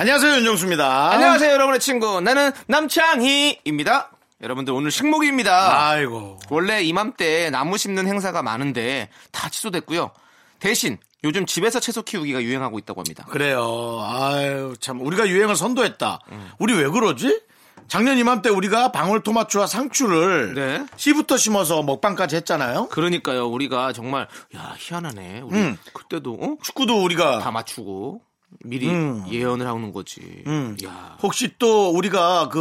안녕하세요 윤정수입니다. 안녕하세요, 여러분의 친구. 나는 남창희입니다. 여러분들 오늘 식목입니다. 아이고 원래 이맘때 나무 심는 행사가 많은데 다 취소됐고요. 대신 요즘 집에서 채소 키우기가 유행하고 있다고 합니다. 그래요. 아유 참 우리가 유행을 선도했다. 우리 왜 그러지? 작년 이맘때 우리가 방울토마토와 상추를 네. 씨부터 심어서 먹방까지 했잖아요. 그러니까요, 우리가 정말 야 희한하네. 우리 음. 그때도 어? 축구도 우리가 다 맞추고 미리 음. 예언을 하는 거지. 음. 야 혹시 또 우리가 그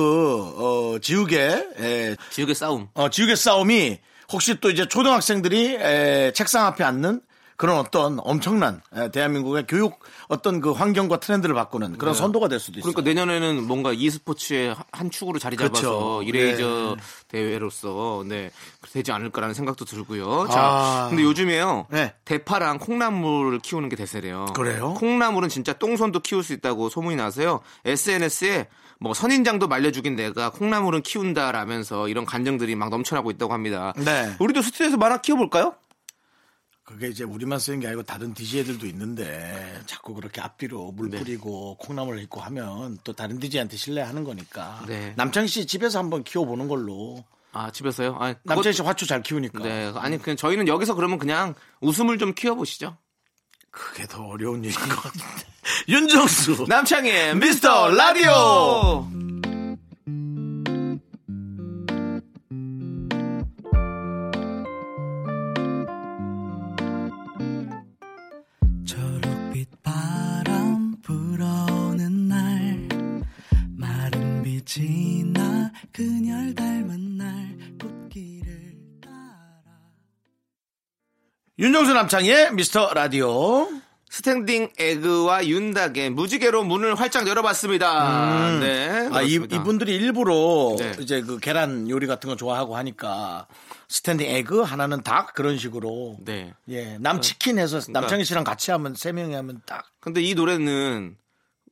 어, 지우개 에, 지역의 싸움. 어, 지우개 싸움이 혹시 또 이제 초등학생들이 에, 책상 앞에 앉는 그런 어떤 엄청난 에, 대한민국의 교육 어떤 그 환경과 트렌드를 바꾸는 그런 선도가 될 수도 있어요. 그러니까 내년에는 뭔가 e스포츠의 한 축으로 자리 잡아서 그렇죠. 이레이저 대회로서 네 되지 않을까라는 생각도 들고요. 자, 아. 근데 요즘에요 네. 대파랑 콩나물을 키우는 게 대세래요. 그래요? 콩나물은 진짜 똥손도 키울 수 있다고 소문이 나서요. SNS에 뭐 선인장도 말려주긴 내가 콩나물은 키운다라면서 이런 간증들이 막 넘쳐나고 있다고 합니다. 네. 우리도 스튜디오에서 하나 키워볼까요? 그게 이제 우리만 쓰는 게 아니고 다른 DJ들도 있는데 자꾸 그렇게 앞뒤로 물 네. 뿌리고 콩나물 있고 하면 또 다른 DJ한테 신뢰하는 거니까. 네. 남창희 씨 집에서 한번 키워보는 걸로. 아 집에서요? 아, 그것- 남창희 씨 화초 잘 키우니까. 네, 아니 그냥 저희는 여기서 그러면 그냥 웃음을 좀 키워보시죠. 그게 더 어려운 일인 것 같은데. 윤정수. 남창희의 미스터 라디오. 마른 빛이 나 그녀를 닮은 날 꽃길을 따라 윤정수 남창희의 미스터 라디오. 스탠딩 에그와 윤닥의 무지개로 문을 활짝 열어봤습니다. 네. 아, 이. 이분들이 일부러 네. 이제 그 계란 요리 같은 거 좋아하고 하니까 스탠딩 에그 하나는 닭 그런 식으로 네. 예, 남 치킨 해서 남창희 씨랑 같이 하면 세 명이 하면 딱 근데 이 노래는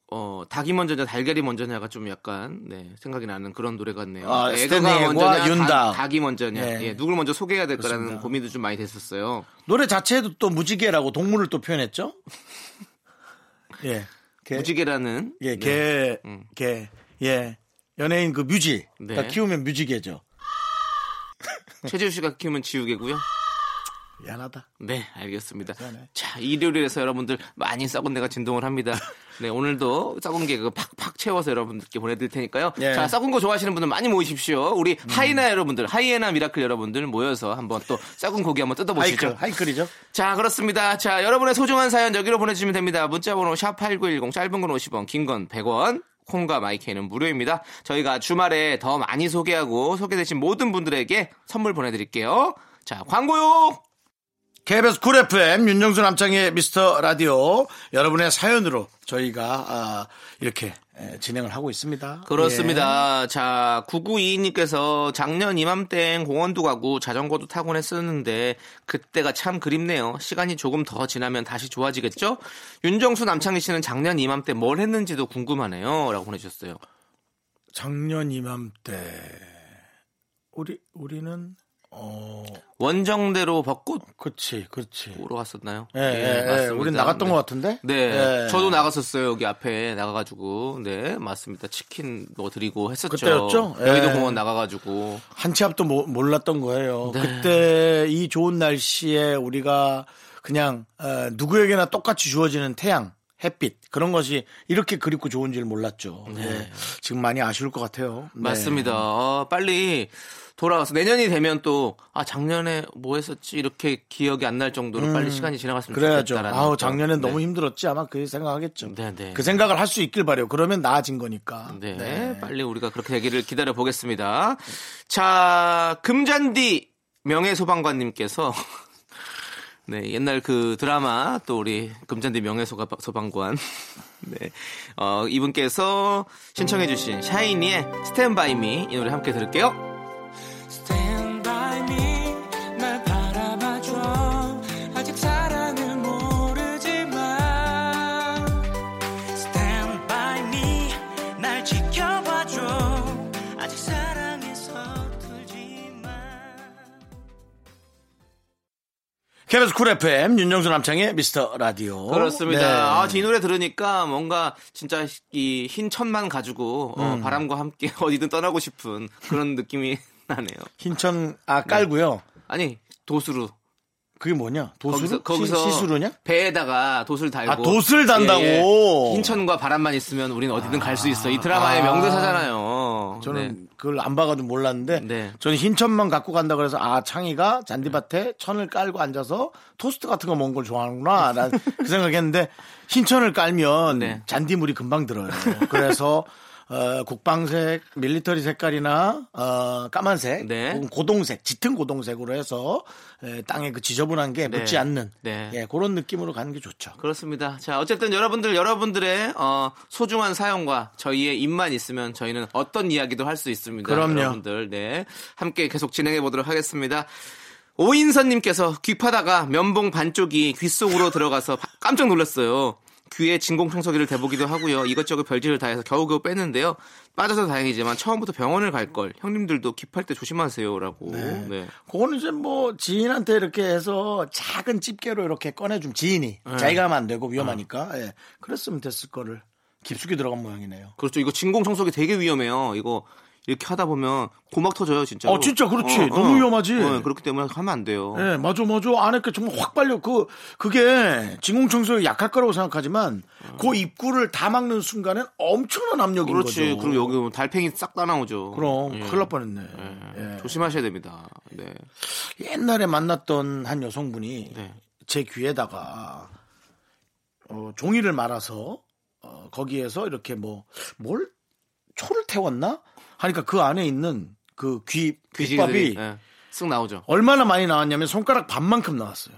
어 닭이 먼저냐 달걀이 먼저냐가 좀 약간 네 생각이 나는 그런 노래 같네요. 아, 스탠딩 에그와 먼저냐 윤닥. 닭, 닭이 먼저냐 네. 예, 누굴 먼저 소개해야 될까라는 그렇습니다. 고민도 좀 많이 됐었어요. 노래 자체에도 또 무지개라고 동물을 또 표현했죠. 예, 개, 무지개라는 예, 네. 개, 음. 개, 예, 연예인 그 뮤지, 네. 가 키우면 뮤지개죠. 최지우 씨가 키우면 지우개고요. 미안하다. 네, 알겠습니다. 미안해. 자, 일요일에서 여러분들 많이 썩은 내가 진동을 합니다. 네, 오늘도 썩은 개그 팍팍 채워서 여러분들께 보내드릴 테니까요. 예. 자, 썩은 거 좋아하시는 분들 많이 모이십시오. 우리 하이나 여러분들, 하이에나 미라클 여러분들 모여서 한번 또 썩은 고기 한번 뜯어보시죠. 하이클, 하이클 이죠. 자, 그렇습니다. 자, 여러분의 소중한 사연 여기로 보내주시면 됩니다. 문자번호 샵8910, 짧은 건 50원, 긴 건 100원. 콩과 마이크는 무료입니다. 저희가 주말에 더 많이 소개하고 소개되신 모든 분들에게 선물 보내드릴게요. 자, 광고요! KBS 쿨 FM 윤정수 남창희의 미스터 라디오 여러분의 사연으로 저희가 아, 이렇게 에, 진행을 하고 있습니다. 그렇습니다. 자, 9922님께서 작년 이맘땐 공원도 가고 자전거도 타곤 했었는데 그때가 참 그립네요. 시간이 조금 더 지나면 다시 좋아지겠죠? 윤정수 남창희 씨는 작년 이맘때 뭘 했는지도 궁금하네요. 라고 보내주셨어요. 예. 작년 이맘때 우리 우리는 어 원정대로 벚꽃 그렇지 그렇지. 보러 갔었나요? 예, 예, 예. 맞습니다. 우린 나갔던 네. 것 같은데. 네, 예. 저도 나갔었어요. 여기 앞에 나가가지고, 네, 맞습니다. 치킨 뭐 드리고 했었죠. 그때였죠? 여의도 예. 공원 나가가지고, 한치 앞도 모- 몰랐던 거예요. 네. 그때 이 좋은 날씨에 우리가 그냥 어, 누구에게나 똑같이 주어지는 태양, 햇빛 그런 것이 이렇게 그립고 좋은 줄 몰랐죠. 네. 지금 많이 아쉬울 것 같아요. 네. 맞습니다. 어, 빨리 돌아와서 내년이 되면 또, 아, 작년에 뭐 했었지? 이렇게 기억이 안 날 정도로 빨리 시간이 지나갔으면 음. 그래야죠. 좋겠다라는. 아우 작년엔 네. 너무 힘들었지 아마 그 생각하겠죠. 네, 네. 그 생각을 할 수 있길 바래요. 그러면 나아진 거니까. 네, 빨리 우리가 그렇게 되기를 기다려 보겠습니다. 자, 금잔디 명예 소방관님께서 네, 옛날 그 드라마 또 우리 금잔디 명예소방관 네, 어, 이분께서 신청해주신 샤이니의 By Me 이 노래 함께 들을게요. KBS 쿨 FM 윤정수 남창희의 미스터 라디오. 그렇습니다. 네. 아, 이 노래 들으니까 뭔가 진짜 이 흰 천만 가지고 어, 음. 바람과 함께 어디든 떠나고 싶은 그런 느낌이 나네요. 흰천 아 깔고요. 아니 도수로 그게 뭐냐? 도수루? 거기서 거기서 시, 수루냐 배에다가 돛을 달고 아, 돛을 단다고? 흰천과 바람만 있으면 우린 어디든 갈수 있어. 이 드라마의 명대사잖아요. 저는 네. 그걸 안 봐가지고 몰랐는데 네. 저는 흰천만 갖고 간다 그래서 아 창희가 잔디밭에 천을 깔고 앉아서 토스트 같은 거 먹는 걸 좋아하는구나 난 그 생각했는데 흰천을 깔면 네. 잔디물이 금방 들어요. 그래서 어, 국방색, 밀리터리 색깔이나 어, 까만색, 네. 혹은 고동색, 짙은 고동색으로 해서 에, 땅에 그 지저분한 게 네. 묻지 않는 네. 예, 그런 느낌으로 가는 게 좋죠. 그렇습니다. 자, 어쨌든 여러분들, 여러분들의, 어, 소중한 사연과 저희의 입만 있으면 저희는 어떤 이야기도 할 수 있습니다. 그럼요. 여러분들, 네. 함께 계속 진행해 보도록 하겠습니다. 오인선님께서 귀 파다가 면봉 반쪽이 귀 속으로 들어가서 바- 깜짝 놀랐어요. 귀에 진공청소기를 대보기도 하고요. 이것저것 별짓을 다 해서 겨우겨우 뺐는데요. 빠져서 다행이지만 처음부터 병원을 갈 걸. 형님들도 귀팔 때 조심하세요라고. 네. 그거는 이제 뭐 지인한테 이렇게 해서 작은 집게로 이렇게 꺼내준 지인이 자기가 하면 안 되고 위험하니까 예. 그랬으면 됐을 거를 깊숙이 들어간 모양이네요. 그렇죠. 이거 진공청소기 되게 위험해요. 이거 이렇게 하다 보면 고막 터져요, 진짜. 어, 진짜 그렇지. 너무 위험하지. 그렇기 때문에 하면 안 돼요. 예, 맞아, 맞아. 안에 게 정말 확 빨려. 그, 그게 진공청소에 약할 거라고 생각하지만 그 입구를 다 막는 순간엔 엄청난 압력인 그렇지. 거죠. 그리고 여기 보면 달팽이 싹 다 나오죠. 그럼 예. 큰일 날 뻔했네. 예. 예. 조심하셔야 됩니다. 네. 옛날에 만났던 한 여성분이 네. 제 귀에다가 어, 종이를 말아서 어, 거기에서 이렇게 뭐 뭘 초를 태웠나 하니까 그 안에 있는 그귀 귀지들이 귀밥이 예. 쓱 나오죠. 얼마나 많이 나왔냐면 손가락 반만큼 나왔어요.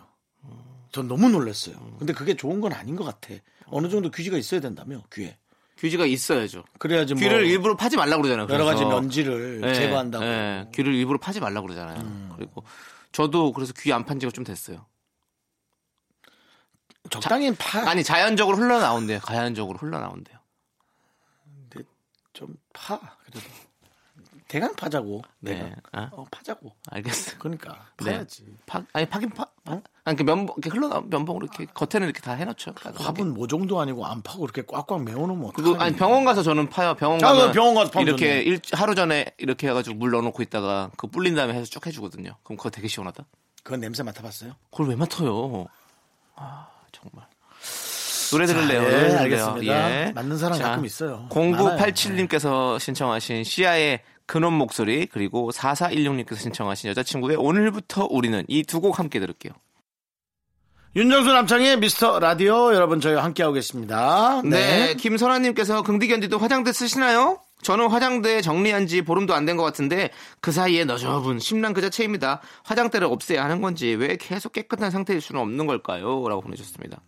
전 너무 놀랐어요. 근데 그게 좋은 건 아닌 것 같아. 어느 정도 귀지가 있어야 된다며 귀에. 귀지가 있어야죠. 그래야지 뭐 귀를 일부러 파지 말라고 그러잖아요. 여러 가지. 면지를 예, 제거한다고. 음. 예. 귀를 일부러 파지 말라고 그러잖아요. 그리고 저도 그래서 귀 안 판 지가 좀 됐어요. 적당히 파. 아니 자연적으로 흘러나온대요. 자연적으로 흘러나온대요. 좀 파. 그래도 대강 파자고. 네. 내가. 아? 어, 파자고. 알겠어요. 그러니까 네. 파야지. 파, 아니 파긴 파. 파? 아니 그 면봉 이렇게 흘러 면봉으로 이렇게 겉에는 이렇게 다 해놓죠. 깔끔하게. 밥은 뭐 정도 아니고 안 파고 이렇게 꽉꽉 메워놓으면 그거 어떡하니. 아니 병원 가서 저는 파요. 병원 아, 가면 병원 가서 파면 이렇게. 일, 하루 전에 이렇게 해가지고 물 넣어놓고 있다가 그 불린 다음에 해서 쭉 해주거든요. 그럼 그거 되게 시원하다. 그건 냄새 맡아봤어요? 그걸 왜 맡아요? 아 정말. 노래 들을래요. 예, 노래 들을래요. 알겠습니다. 예. 맞는 사람 자, 가끔 있어요. 0987님께서 신청하신 시아의 근원 목소리 그리고 4416님께서 신청하신 여자친구의 오늘부터 우리는 이 두 곡 함께 들을게요. 윤정수 남창의 미스터 라디오 여러분 저희와 함께하고 계십니다. 네, 김선아님께서 긍디견디도 화장대 쓰시나요? 저는 화장대 정리한 지 보름도 안 된 것 같은데 그 사이에 너저분 심란 그 자체입니다. 화장대를 없애야 하는 건지 왜 계속 깨끗한 상태일 수는 없는 걸까요? 라고 보내주셨습니다.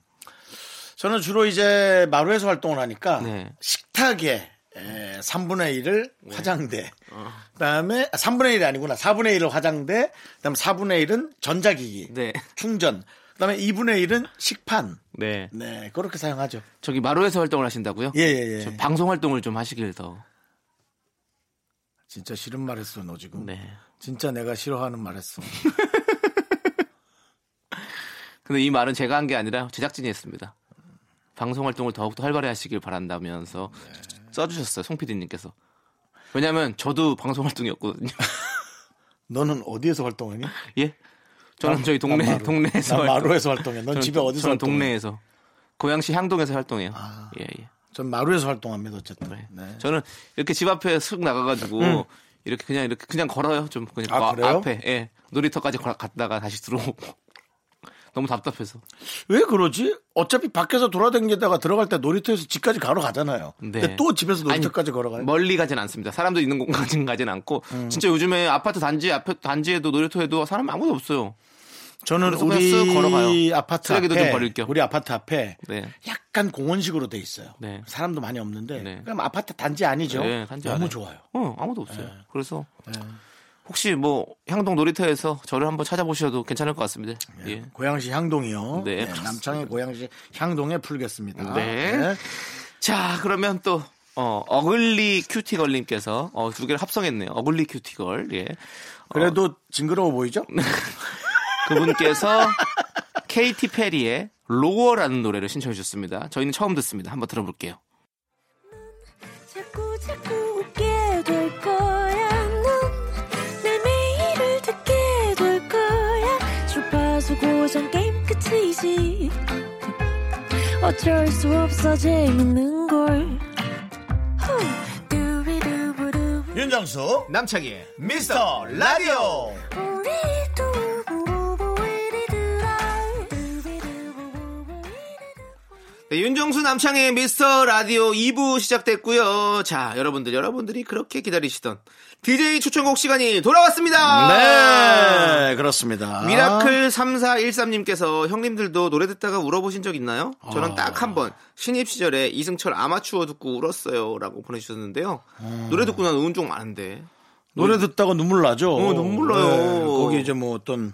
저는 주로 이제 마루에서 활동을 하니까 네. 식탁에 에, 3분의 1을 네. 화장대. 어. 그다음에 아, 3분의 1이 아니구나. 4분의 1을 화장대. 그다음 4분의 1은 전자기기. 네. 충전. 그다음에 2분의 1은 식판. 네. 네, 그렇게 사용하죠. 저기 마루에서 활동을 하신다고요? 예, 예, 예. 저 방송 활동을 좀 하시길 더. 진짜 싫은 말 했어, 너 지금. 네. 진짜 내가 싫어하는 말 했어. 근데 이 말은 제가 한 게 아니라 제작진이 했습니다. 방송 활동을 더욱더 활발히 하시길 바란다면서 써주셨어요, 송 PD님께서. 왜냐면 저도 방송 활동이었거든요. 너는 어디에서 활동하니? 예? 저는 난- 저희 동네, 난 마루. 동네에서. 난 활동- 마루에서 활동해. 넌 저는 집에 도- 어디서 저는 활동해? 동네에서. 고양시 향동에서 활동해요. 예, 예. 전 마루에서 활동합니다, 어쨌든. 네. 네. 저는 이렇게 집 앞에 슥 나가가지고 이렇게 그냥 이렇게 그냥 걸어요. 좀 그냥 아, 그? 앞에 예 놀이터까지 걸- 갔다가 다시 들어오고 너무 답답해서. 왜 그러지? 어차피 밖에서 돌아다니다가 들어갈 때 놀이터에서 집까지 가러 가잖아요. 네. 근데 또 집에서 놀이터까지 걸어가요? 멀리 가진 않습니다. 사람도 있는 곳까지는 가진 않고 진짜 요즘에 아파트 단지 앞에 단지에도 놀이터에도 사람 아무도 없어요. 저는 쓱 걸어가요. 우리 아파트 앞에 좀 버릴 겸. 우리 아파트 앞에 네. 약간 공원식으로 돼 있어요. 네. 사람도 많이 없는데 네. 그럼 아파트 단지 아니죠. 네, 단지 너무 안에. 좋아요. 어, 아무도 없어요. 네. 그래서 혹시 뭐 향동 놀이터에서 저를 한번 찾아보셔도 괜찮을 것 같습니다. 예. 고양시 향동이요. 네. 네, 남창의 고양시 향동에 풀겠습니다. 네. 자, 그러면 또 어, 어글리 큐티걸님께서 어, 두 개를 합성했네요. 어글리 큐티걸. 예. 그래도 징그러워 보이죠? 그분께서 케이티 페리의 Roar라는 노래를 신청해 주셨습니다. 저희는 처음 듣습니다. 한번 들어볼게요. 자꾸 자꾸 고정 게임 끝이지. 어쩔 수 없어 재밌는 걸. 윤정수 남창희의 미스터 라디오. 네, 윤정수 남창희의 미스터 라디오 2부 시작됐고요. 자, 여러분들, 여러분들이 그렇게 기다리시던 DJ 추천곡 시간이 돌아왔습니다. 네, 그렇습니다. 미라클 3413님께서 형님들도 노래 듣다가 울어보신 적 있나요? 저는 딱 한 번 신입 시절에 이승철 아마추어 듣고 울었어요. 라고 보내주셨는데요. 노래 듣고 난 운 적 많은데. 노래 듣다가 눈물 나죠? 어, 눈물 나요. 거기 이제 뭐 어떤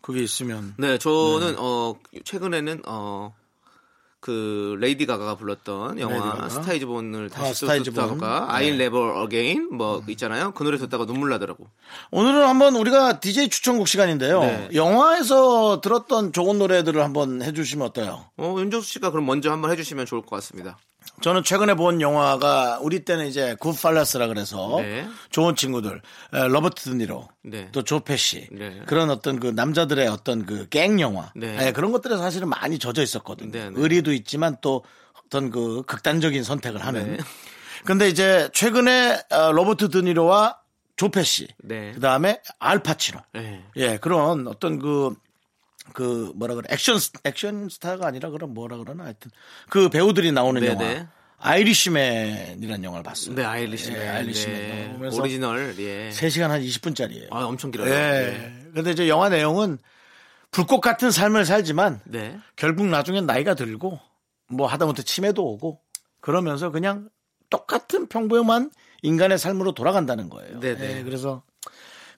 그게 있으면 네, 저는 어 최근에는 어. 그 레이디 가가가 불렀던 영화 가가? Star Is Born을 다시 아, Star Is. 듣다가 네. I Never Again 뭐 있잖아요. 그 노래 듣다가 눈물 나더라고. 오늘은 한번 우리가 DJ 추천곡 시간인데요. 네. 영화에서 들었던 좋은 노래들을 한번 해주시면 어때요? 어, 윤정수 씨가 그럼 먼저 한번 해주시면 좋을 것 같습니다. 저는 최근에 본 영화가 우리 때는 이제 Goodfellas라 그래서 네. 좋은 친구들 에, 로버트 드니로 네. 또 조페시 네. 그런 어떤 그 남자들의 어떤 그 갱 영화 네. 에, 그런 것들에 사실은 많이 젖어 있었거든요. 네, 네. 의리도 있지만 또 어떤 그 극단적인 선택을 하는. 네. 근데 이제 최근에 어, 로버트 드니로와 조페시 네. 그 다음에 알파치노 네. 예, 그런 어떤 그, 그, 뭐라 그래, 액션, 스- 액션 스타가 아니라 그런 뭐라 그러나 하여튼 그 배우들이 나오는 네, 영화. 네. 아이리시맨이라는 영화를 봤어요. 네, 아일리시맨. 예, 아일리시맨. 네. 오리지널, 예. 3시간 한 20분짜리예요. 아, 엄청 길어요. 예. 네. 근데 이제 영화 내용은 불꽃 같은 삶을 살지만 네. 결국 나중엔 나이가 들고 뭐 하다못해 치매도 오고 그러면서 그냥 똑같은 평범한 인간의 삶으로 돌아간다는 거예요. 네네. 예, 그래서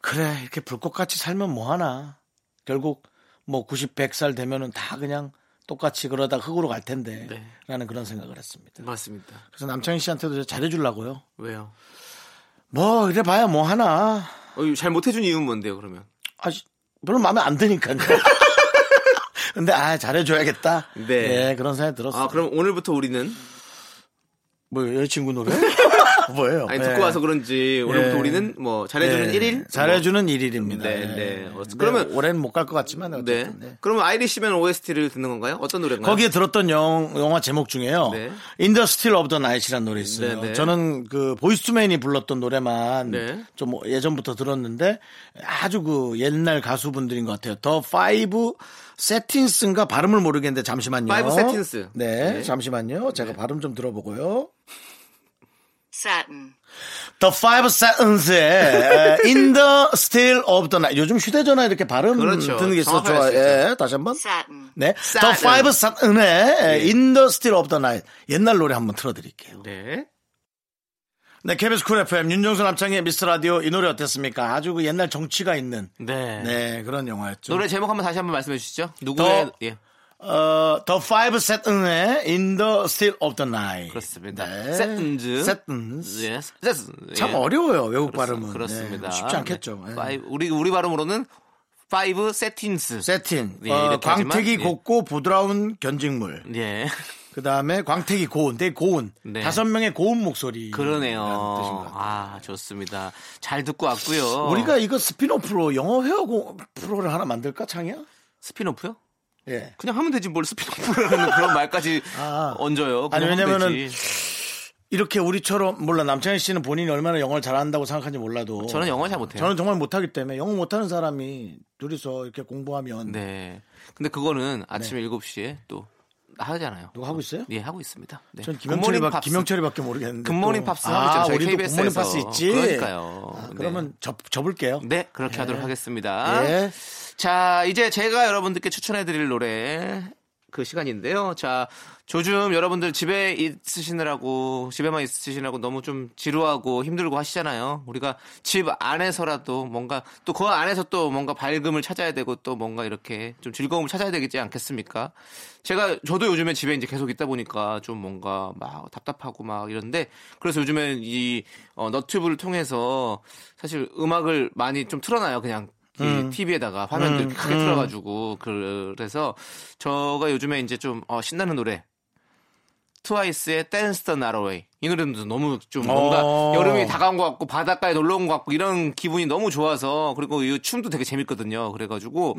그래 이렇게 불꽃같이 살면 뭐 하나 결국 뭐 90, 100살 되면은 다 그냥 똑같이 그러다 흙으로 갈 텐데 네. 라는 그런 생각을 했습니다. 맞습니다. 그래서 남창희 씨한테도 잘해주려고요. 왜요? 뭐 이래 봐야 뭐 하나 어, 잘 못해준 이유는 뭔데요, 그러면? 아, 별로 마음에 안 드니까요. 근데 아 잘해줘야겠다. 네. 예, 그런 생각이 들었어요. 아, 그럼 오늘부터 우리는? 뭐 여자친구 노래? 뭐예요? 아니, 예. 듣고 와서 그런지 오늘부터 예. 우리는 뭐 잘해주는 예, 일 1일? 잘해주는. 네, 예. 네. 어, 근데 그러면- 올해는 못 갈 것 같지만 네. 어쨌든. 네. 그러면 아이리시맨 OST를 듣는 건가요? 어떤 노래인가요? 거기에 들었던 영, 영화 제목 중에요. 네. In the Still of the Night라는 노래 있어요. 네, 네. 저는 그 Boyz II Men이 불렀던 노래만 네. 좀 예전부터 들었는데 아주 그 옛날 가수분들인 것 같아요. The Five Satins인가 발음을 모르겠는데 잠시만요. Five Satins. 네, 네. 잠시만요. 제가 발음 좀 들어보고요. Satin. The Five Satins의 In the Still of the Night. 요즘 휴대전화 이렇게 발음 그렇죠. 듣는 게 있어 좋아요. 예, 다시 한 번. Satin. 네. Satin. The Five Satins의 In the Still of the Night. 옛날 노래 한번 틀어드릴게요. 네. 네, KBS 쿨 FM 윤정수 남창희의 미스터 라디오 이 노래 어땠습니까? 아주 그 옛날 정취가 있는 네. 네 그런 영화였죠. 노래 제목 한번 다시 한번 말씀해 주시죠. 누구의 더- 예. 어, The Five Satins의 In the Still of the Night. 그렇습니다. 네. Satins. Satins. 예. Satin. 참 예. 어려워요 외국 그렇습- 발음은. 그렇습니다. 네, 쉽지 않겠죠. 네. 예. Five- 우리 우리 발음으로는 Five Satins. Satin, 예, 어, 광택이 예. 곱고 부드러운 견직물. 예. 그 다음에 광택이 고운, 되게 고운. 네. 다섯 명의 고운 목소리. 그러네요. 아, 좋습니다. 잘 듣고 왔고요. 우리가 이거 spin-off로 영어 회화 고- 프로를 하나 만들까, 창희야? spin-off요? 예. 그냥 하면 되지 뭘 spin-off라는 그런 말까지 아. 얹어요. 아니, 왜냐면은. 이렇게 우리처럼, 몰라, 남창희 씨는 본인이 얼마나 영어를 잘한다고 생각하는지 몰라도. 저는 영어 잘 못해요. 저는 정말 못하기 때문에 영어 못하는 사람이 둘이서 이렇게 공부하면. 네. 근데 그거는 아침 7시에 또 하잖아요. 누가 하고 있어요? 예, 하고 있습니다. 네. 전 김영철이 팝스. 김영철이밖에 모르겠는데. 굿모닝 또. 팝스 아, 하고 있죠. 저희. 굿모닝 팝스 있지. 그러니까요. 아, 네. 그러면 접 접을게요. 네, 그렇게 하도록 하겠습니다. 예. 자, 이제 제가 여러분들께 추천해 드릴 노래 그 시간인데요. 자, 요즘 여러분들 집에 있으시느라고, 집에만 있으시느라고 너무 좀 지루하고 힘들고 하시잖아요. 우리가 집 안에서라도 뭔가 또 그 안에서 또 뭔가 밝음을 찾아야 되고 또 뭔가 이렇게 좀 즐거움을 찾아야 되겠지 않겠습니까? 제가, 저도 요즘에 집에 이제 계속 있다 보니까 좀 뭔가 막 답답하고 막 이런데 그래서 요즘엔 이 어, 너튜브를 통해서 사실 음악을 많이 좀 틀어놔요. 그냥 이 TV에다가 화면들 이렇게 크게 틀어가지고 그래서 저가 요즘에 이제 좀 어, 신나는 노래 트와이스의 the Night Away 이 노래도 너무 좀 뭔가 어. 여름이 다가온 것 같고 바닷가에 놀러 온 것 같고 이런 기분이 너무 좋아서 그리고 이 춤도 되게 재밌거든요. 그래가지고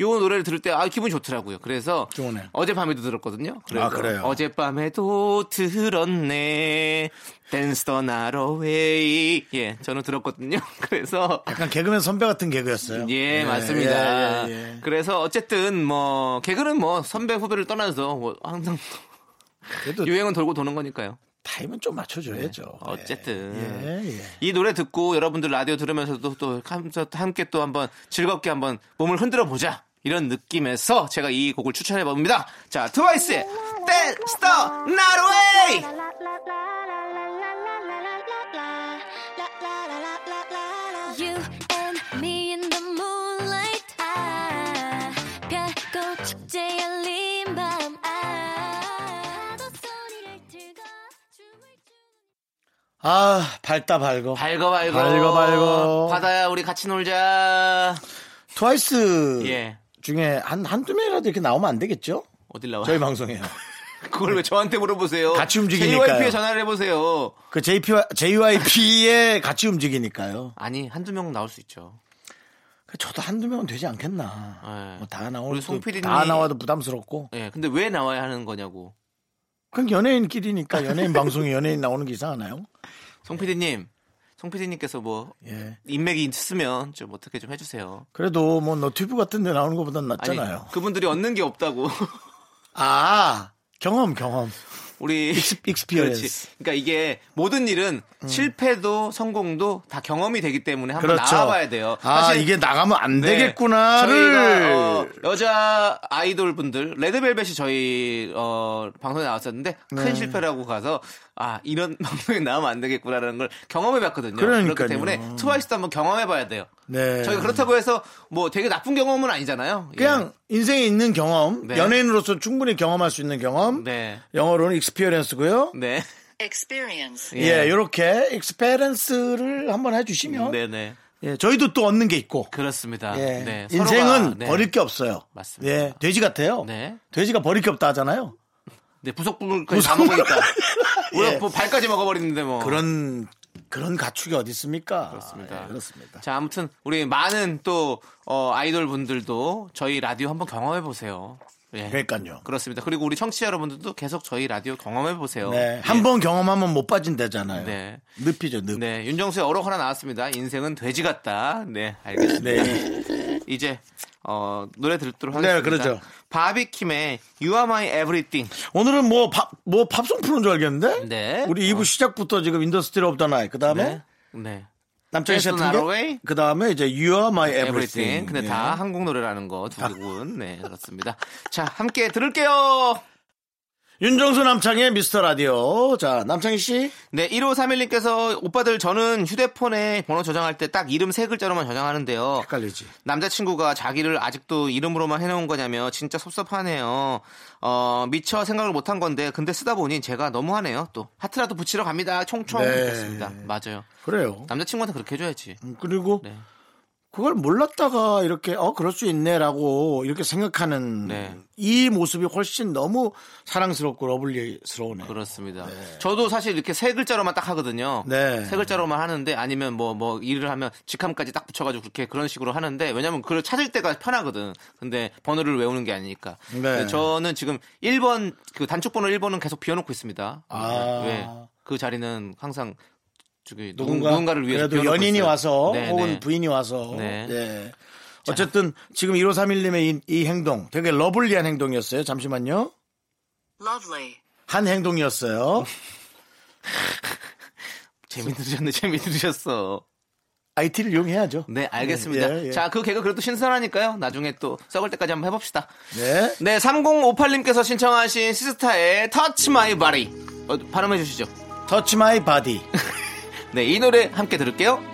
이 노래를 들을 때 아 기분이 좋더라고요. 그래서 좋네. 어젯밤에도 들었거든요. 아, 그래요? 어젯밤에도 들었네 the Night Away 예 저는 들었거든요. 그래서 약간 개그맨 선배 같은 개그였어요. 예, 맞습니다. 예, 예, 예. 그래서 어쨌든 뭐 개그는 뭐 선배 후배를 떠나서 뭐 항상 유행은 돌고 도는 거니까요. 타임은 좀 맞춰줘야죠. 네. 어쨌든 예, 예. 이 노래 듣고 여러분들 라디오 들으면서도 또 함- 함께 또 한번 즐겁게 한번 몸을 흔들어 보자 이런 느낌에서 제가 이 곡을 추천해 봅니다. 자, 트와이스의 Dance the Night Away. You 아 밝다 밝어. 밝어 밝어 밝어, 밝어. 바다야 우리 같이 놀자. 트와이스 예. 중에 한 한두 명이라도 이렇게 나오면 안 되겠죠? 어딜 나와? 저희 방송에요. 그걸 왜 저한테 물어보세요? 같이 움직이니까요. JYP에 전화를 해보세요. 그 JP와 JYP에 같이 움직이니까요. 아니 한두 명 나올 수 있죠. 그 저도 한두 명은 되지 않겠나. 네. 뭐다 나올 우리 수, 송 PD님이- 다 나와도 부담스럽고. 예, 근데 왜 나와야 하는 거냐고. 그럼 연예인끼리니까 연예인 방송에 연예인 나오는 게 이상하나요? 송 PD님, 송 PD님께서 뭐 예. 인맥이 있으면 좀 어떻게 좀 해주세요. 그래도 뭐 너튜브 같은 데 나오는 것보단 아니 낫잖아요. 그분들이 얻는 게 없다고. 아, 경험, 경험. 우리 experience. 그러니까 이게 모든 일은 실패도 성공도 다 경험이 되기 때문에 한번 음. 그렇죠. 나와봐야 돼요. 아, 사실 이게 나가면 안 네. 되겠구나를. 어, 여자 아이돌 분들 레드벨벳이 저희 어, 방송에 나왔었는데 큰 네. 실패라고 가서 아 이런 방송에 나오면 안 되겠구나라는 걸 경험해봤거든요. 그러니까요. 그렇기 때문에 트와이스도 한번 경험해봐야 돼요. 네. 저희가 그렇다고 해서 뭐 되게 나쁜 경험은 아니잖아요. 예. 그냥 인생에 있는 경험, 네. 연예인으로서 충분히 경험할 수 있는 경험, 네. 영어로는 experience고요. 네. experience. 예, 이렇게 experience를 한번 해주시면 네네. 예, 저희도 또 얻는 게 있고. 그렇습니다. 예, 네. 인생은 서로가, 네. 버릴 게 없어요. 맞습니다. 예, 돼지 같아요. 네. 돼지가 버릴 게 없다 하잖아요. 네, 부속품을까지 다 먹으니까. 우리가 예. 뭐 발까지 먹어버리는데 뭐. 그런 그런 가축이 어디 있습니까? 그렇습니다. 예, 그렇습니다. 자, 아무튼 우리 많은 또 어, 아이돌 분들도 저희 라디오 한번 경험해 보세요. 예. 그러니까요. 그렇습니다. 그리고 우리 청취자 여러분들도 계속 저희 라디오 경험해 보세요. 네, 한번 경험하면 못 빠진다잖아요. 네. 늪이죠, 늪. 네, 윤정수의 어록 하나 나왔습니다. 인생은 돼지 같다. 네, 알겠습니다. 네. 이제 어, 노래 듣도록 네, 하겠습니다. 그러죠. 바비킴의 You Are My Everything. 오늘은 뭐 팝, 뭐 팝송 프론 줄 알겠는데? 네. 우리 2부 시작부터 지금 In the Still of the Night. 그 다음에 네. 네. 남창희 씨 같은. 그 다음에 이제 You are my Everything. everything. 근데 예. 다 한국 노래라는 거 두 곡은. 네, 그렇습니다. 자, 함께 들을게요. 윤정수 남창의 미스터 라디오. 자, 남창희 씨. 네, 1531님께서 오빠들 저는 휴대폰에 번호 저장할 때 딱 이름 세 글자로만 저장하는데요. 헷갈리지. 남자친구가 자기를 아직도 이름으로만 해놓은 거냐며 진짜 섭섭하네요. 어, 미처 생각을 못한 건데 근데 쓰다 보니 제가 너무하네요. 또 하트라도 붙이러 갑니다. 총총. 네. 그렇습니다. 맞아요. 그래요. 남자친구한테 그렇게 해줘야지. 음, 그리고 네. 그걸 몰랐다가 이렇게 어 그럴 수 있네라고 이렇게 생각하는 네. 이 모습이 훨씬 너무 사랑스럽고 lovely스러우네. 그렇습니다. 저도 사실 이렇게 세 글자로만 딱 하거든요. 네. 세 글자로만 하는데 아니면 뭐뭐 일을 하면 직함까지 딱 붙여가지고 그렇게 그런 식으로 하는데 왜냐면 그걸 찾을 때가 편하거든. 근데 번호를 외우는 게 아니니까. 네. 저는 지금 1번 그 단축 번호 1번은 계속 비워놓고 있습니다. 아. 왜? 그 자리는 항상 저기 누군, 누군가 누군가 를 위해서 그래도 연인이 있어요. 와서 네, 혹은 네. 부인이 와서 네. 예. 어쨌든 지금 1531님의 이, 이 행동 되게 lovely한 행동이었어요. 잠시만요. Lovely. 한 행동이었어요. 재미 들으셨네, 재미 들으셨어. IT를 이용해야죠. 네, 알겠습니다. 예, 예. 자, 그 개그 그래도 신선하니까요. 나중에 또 썩을 때까지 한번 해봅시다. 네. 네, 3058님께서 신청하신 시스타의 Touch My Body. 어, 발음해 주시죠. Touch My Body. 네, 이 노래 함께 들을게요.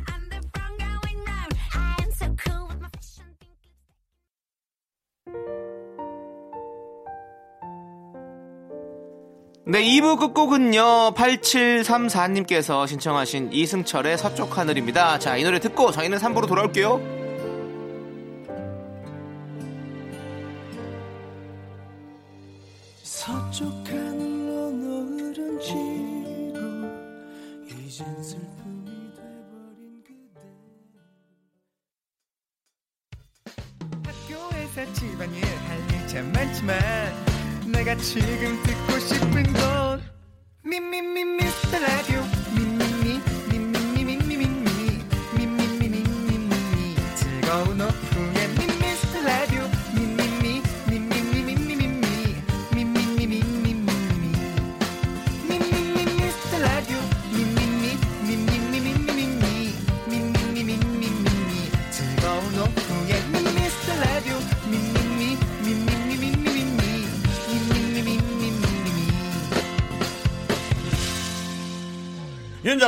네, 2부 끝곡은요, 8734님께서 신청하신 이승철의 서쪽 하늘입니다. 자, 이 노래 듣고 저희는 3부로 돌아올게요.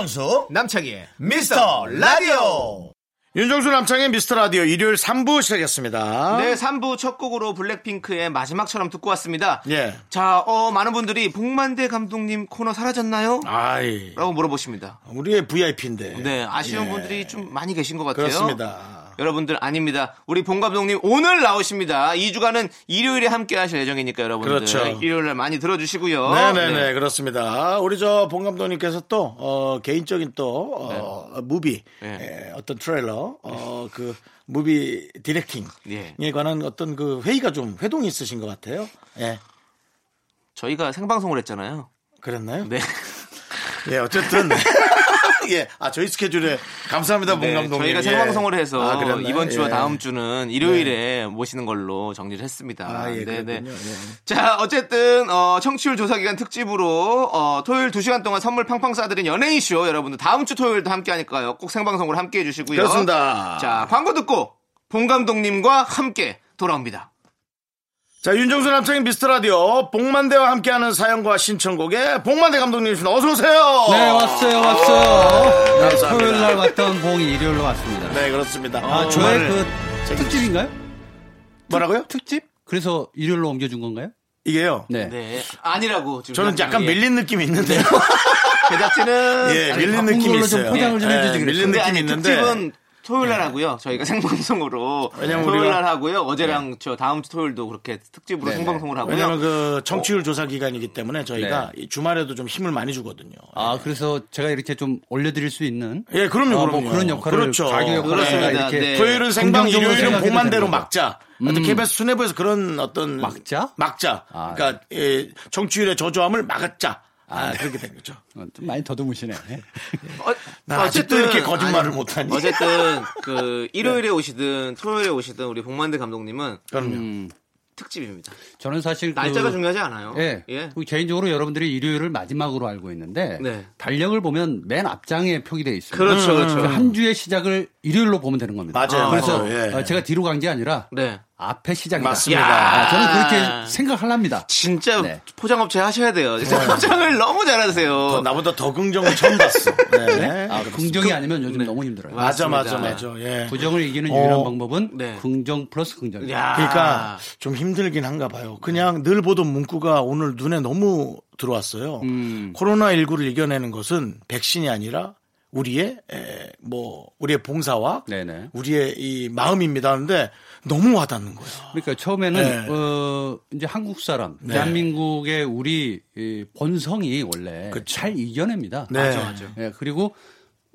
윤정수 남창희의 미스터 라디오. 윤정수 남창의 미스터 라디오 일요일 3부 시작했습니다. 네, 3부 첫 곡으로 블랙핑크의 마지막처럼 듣고 왔습니다. 예. 자, 어, 많은 분들이 복만대 감독님 코너 사라졌나요? 아이, 라고 물어보십니다. 우리의 VIP인데. 네, 아쉬운 예. 분들이 좀 많이 계신 것 같아요. 그렇습니다. 여러분들 아닙니다. 우리 본 감독님 오늘 나오십니다. 2주간은 일요일에 함께 하실 예정이니까 여러분들 그렇죠. 일요일 날 많이 들어주시고요. 네네네 네. 그렇습니다. 우리 저 봉 감독님께서 또 어, 개인적인 또 어, movie 네. 에, 어떤 트레일러 어, 그 movie directing에 예. 관한 어떤 그 회의가 좀 회동이 있으신 것 같아요. 예, 저희가 생방송을 했잖아요. 그랬나요? 네. 예, 어쨌든 예, 아 저희 스케줄에 감사합니다, 봉 네, 감독님. 저희가 예. 생방송을 해서 아? 이번 주와 예. 다음 주는 일요일에 모시는 걸로 정리를 했습니다. 아, 예, 네네. 그랬군요. 예. 자, 어쨌든 어, 청취율 조사 기간 특집으로 어, 토요일 2시간 동안 선물 팡팡 쏴드린 연예인 쇼 여러분들 다음 주 토요일도 함께 하니까요. 꼭 생방송으로 함께 해 주시고요. 그렇습니다. 자, 광고 듣고 본 감독님과 함께 돌아옵니다. 자, 윤정수 남창의 미스터 라디오 복만대와 함께하는 사연과 신청곡에 복만대 감독님이십니다. 어서 오세요. 네, 왔어요, 왔어요. 네, 감사합니다. 토요일 날 왔던 봉이 일요일로 왔습니다. 네, 그렇습니다. 아, 어, 저의 그 재밌- 특집인가요? 뭐라고요? 특집? 그래서 일요일로 옮겨준 건가요? 이게요. 네. 네. 아니라고 지금 저는 약간 예. 밀린 느낌이 있는데요. 제작진은 예, 밀린 느낌이 걸로 좀 있어요. 포장을 좀 해주지 밀린 그랬어요. 근데 느낌이 있는데. 특집은 토요일 날 하고요. 저희가 생방송으로 왜냐면 토요일 날 하고요. 어제랑 저 다음 주 토요일도 그렇게 특집으로 네네. 생방송을 하고요. 왜냐면 그 청취율 조사 기간이기 때문에 저희가 이 주말에도 좀 힘을 많이 주거든요. 아, 그래서 제가 이렇게 좀 올려드릴 수 있는 예, 그럼요, 아, 그럼요. 뭐 그런 역할을 그렇죠. 자기 역할을 그렇습니다. 이렇게 네. 토요일은 생방, 일요일은 복만대로. 막자. 어떤 KBS 수뇌부에서 그런 어떤 막자? 막자. 아, 그러니까 예, 청취율의 저조함을 막았자. 아, 그렇게 된 거죠. 어, 좀 많이 더듬으시네. 어, 난 아직도 이렇게 거짓말을 못하니. 어쨌든 그 일요일에 오시든 토요일에 오시든 우리 복만대 감독님은 그럼요. 음, 특집입니다. 저는 사실 날짜가 그, 중요하지 않아요. 예. 예. 개인적으로 여러분들이 일요일을 마지막으로 알고 있는데 네. 달력을 보면 맨 앞장에 표기되어 있습니다. 그렇죠, 그렇죠. 한 주의 시작을 일요일로 보면 되는 겁니다. 맞아요, 그래서 맞아요. 예. 어, 제가 뒤로 간 게 아니라 네. 앞에 시작이다. 맞습니다. 아, 저는 야. 그렇게 생각하랍니다. 진짜 네. 포장업체 하셔야 돼요. 진짜 포장을 너무 잘하세요. 더 나보다 더 긍정을 처음 봤어. 네. 아, 긍정이 아니면 요즘 너무 힘들어요. 맞아, 맞아. 맞아. 예. 부정을 이기는 어. 유일한 방법은 네. 긍정 플러스 긍정. 야. 그러니까 좀 힘들긴 한가 봐요. 그냥 늘 보던 문구가 오늘 눈에 너무 들어왔어요. 음. 코로나19를 이겨내는 것은 백신이 아니라 우리의 에, 뭐 우리의 봉사와 네네. 우리의 이 마음입니다 하는데 너무 와닿는 거예요. 그러니까 처음에는 네. 어 이제 한국 사람, 대한민국의 우리 이 본성이 원래 그쵸. 잘 이겨냅니다. 네. 맞아, 맞아. 예, 그리고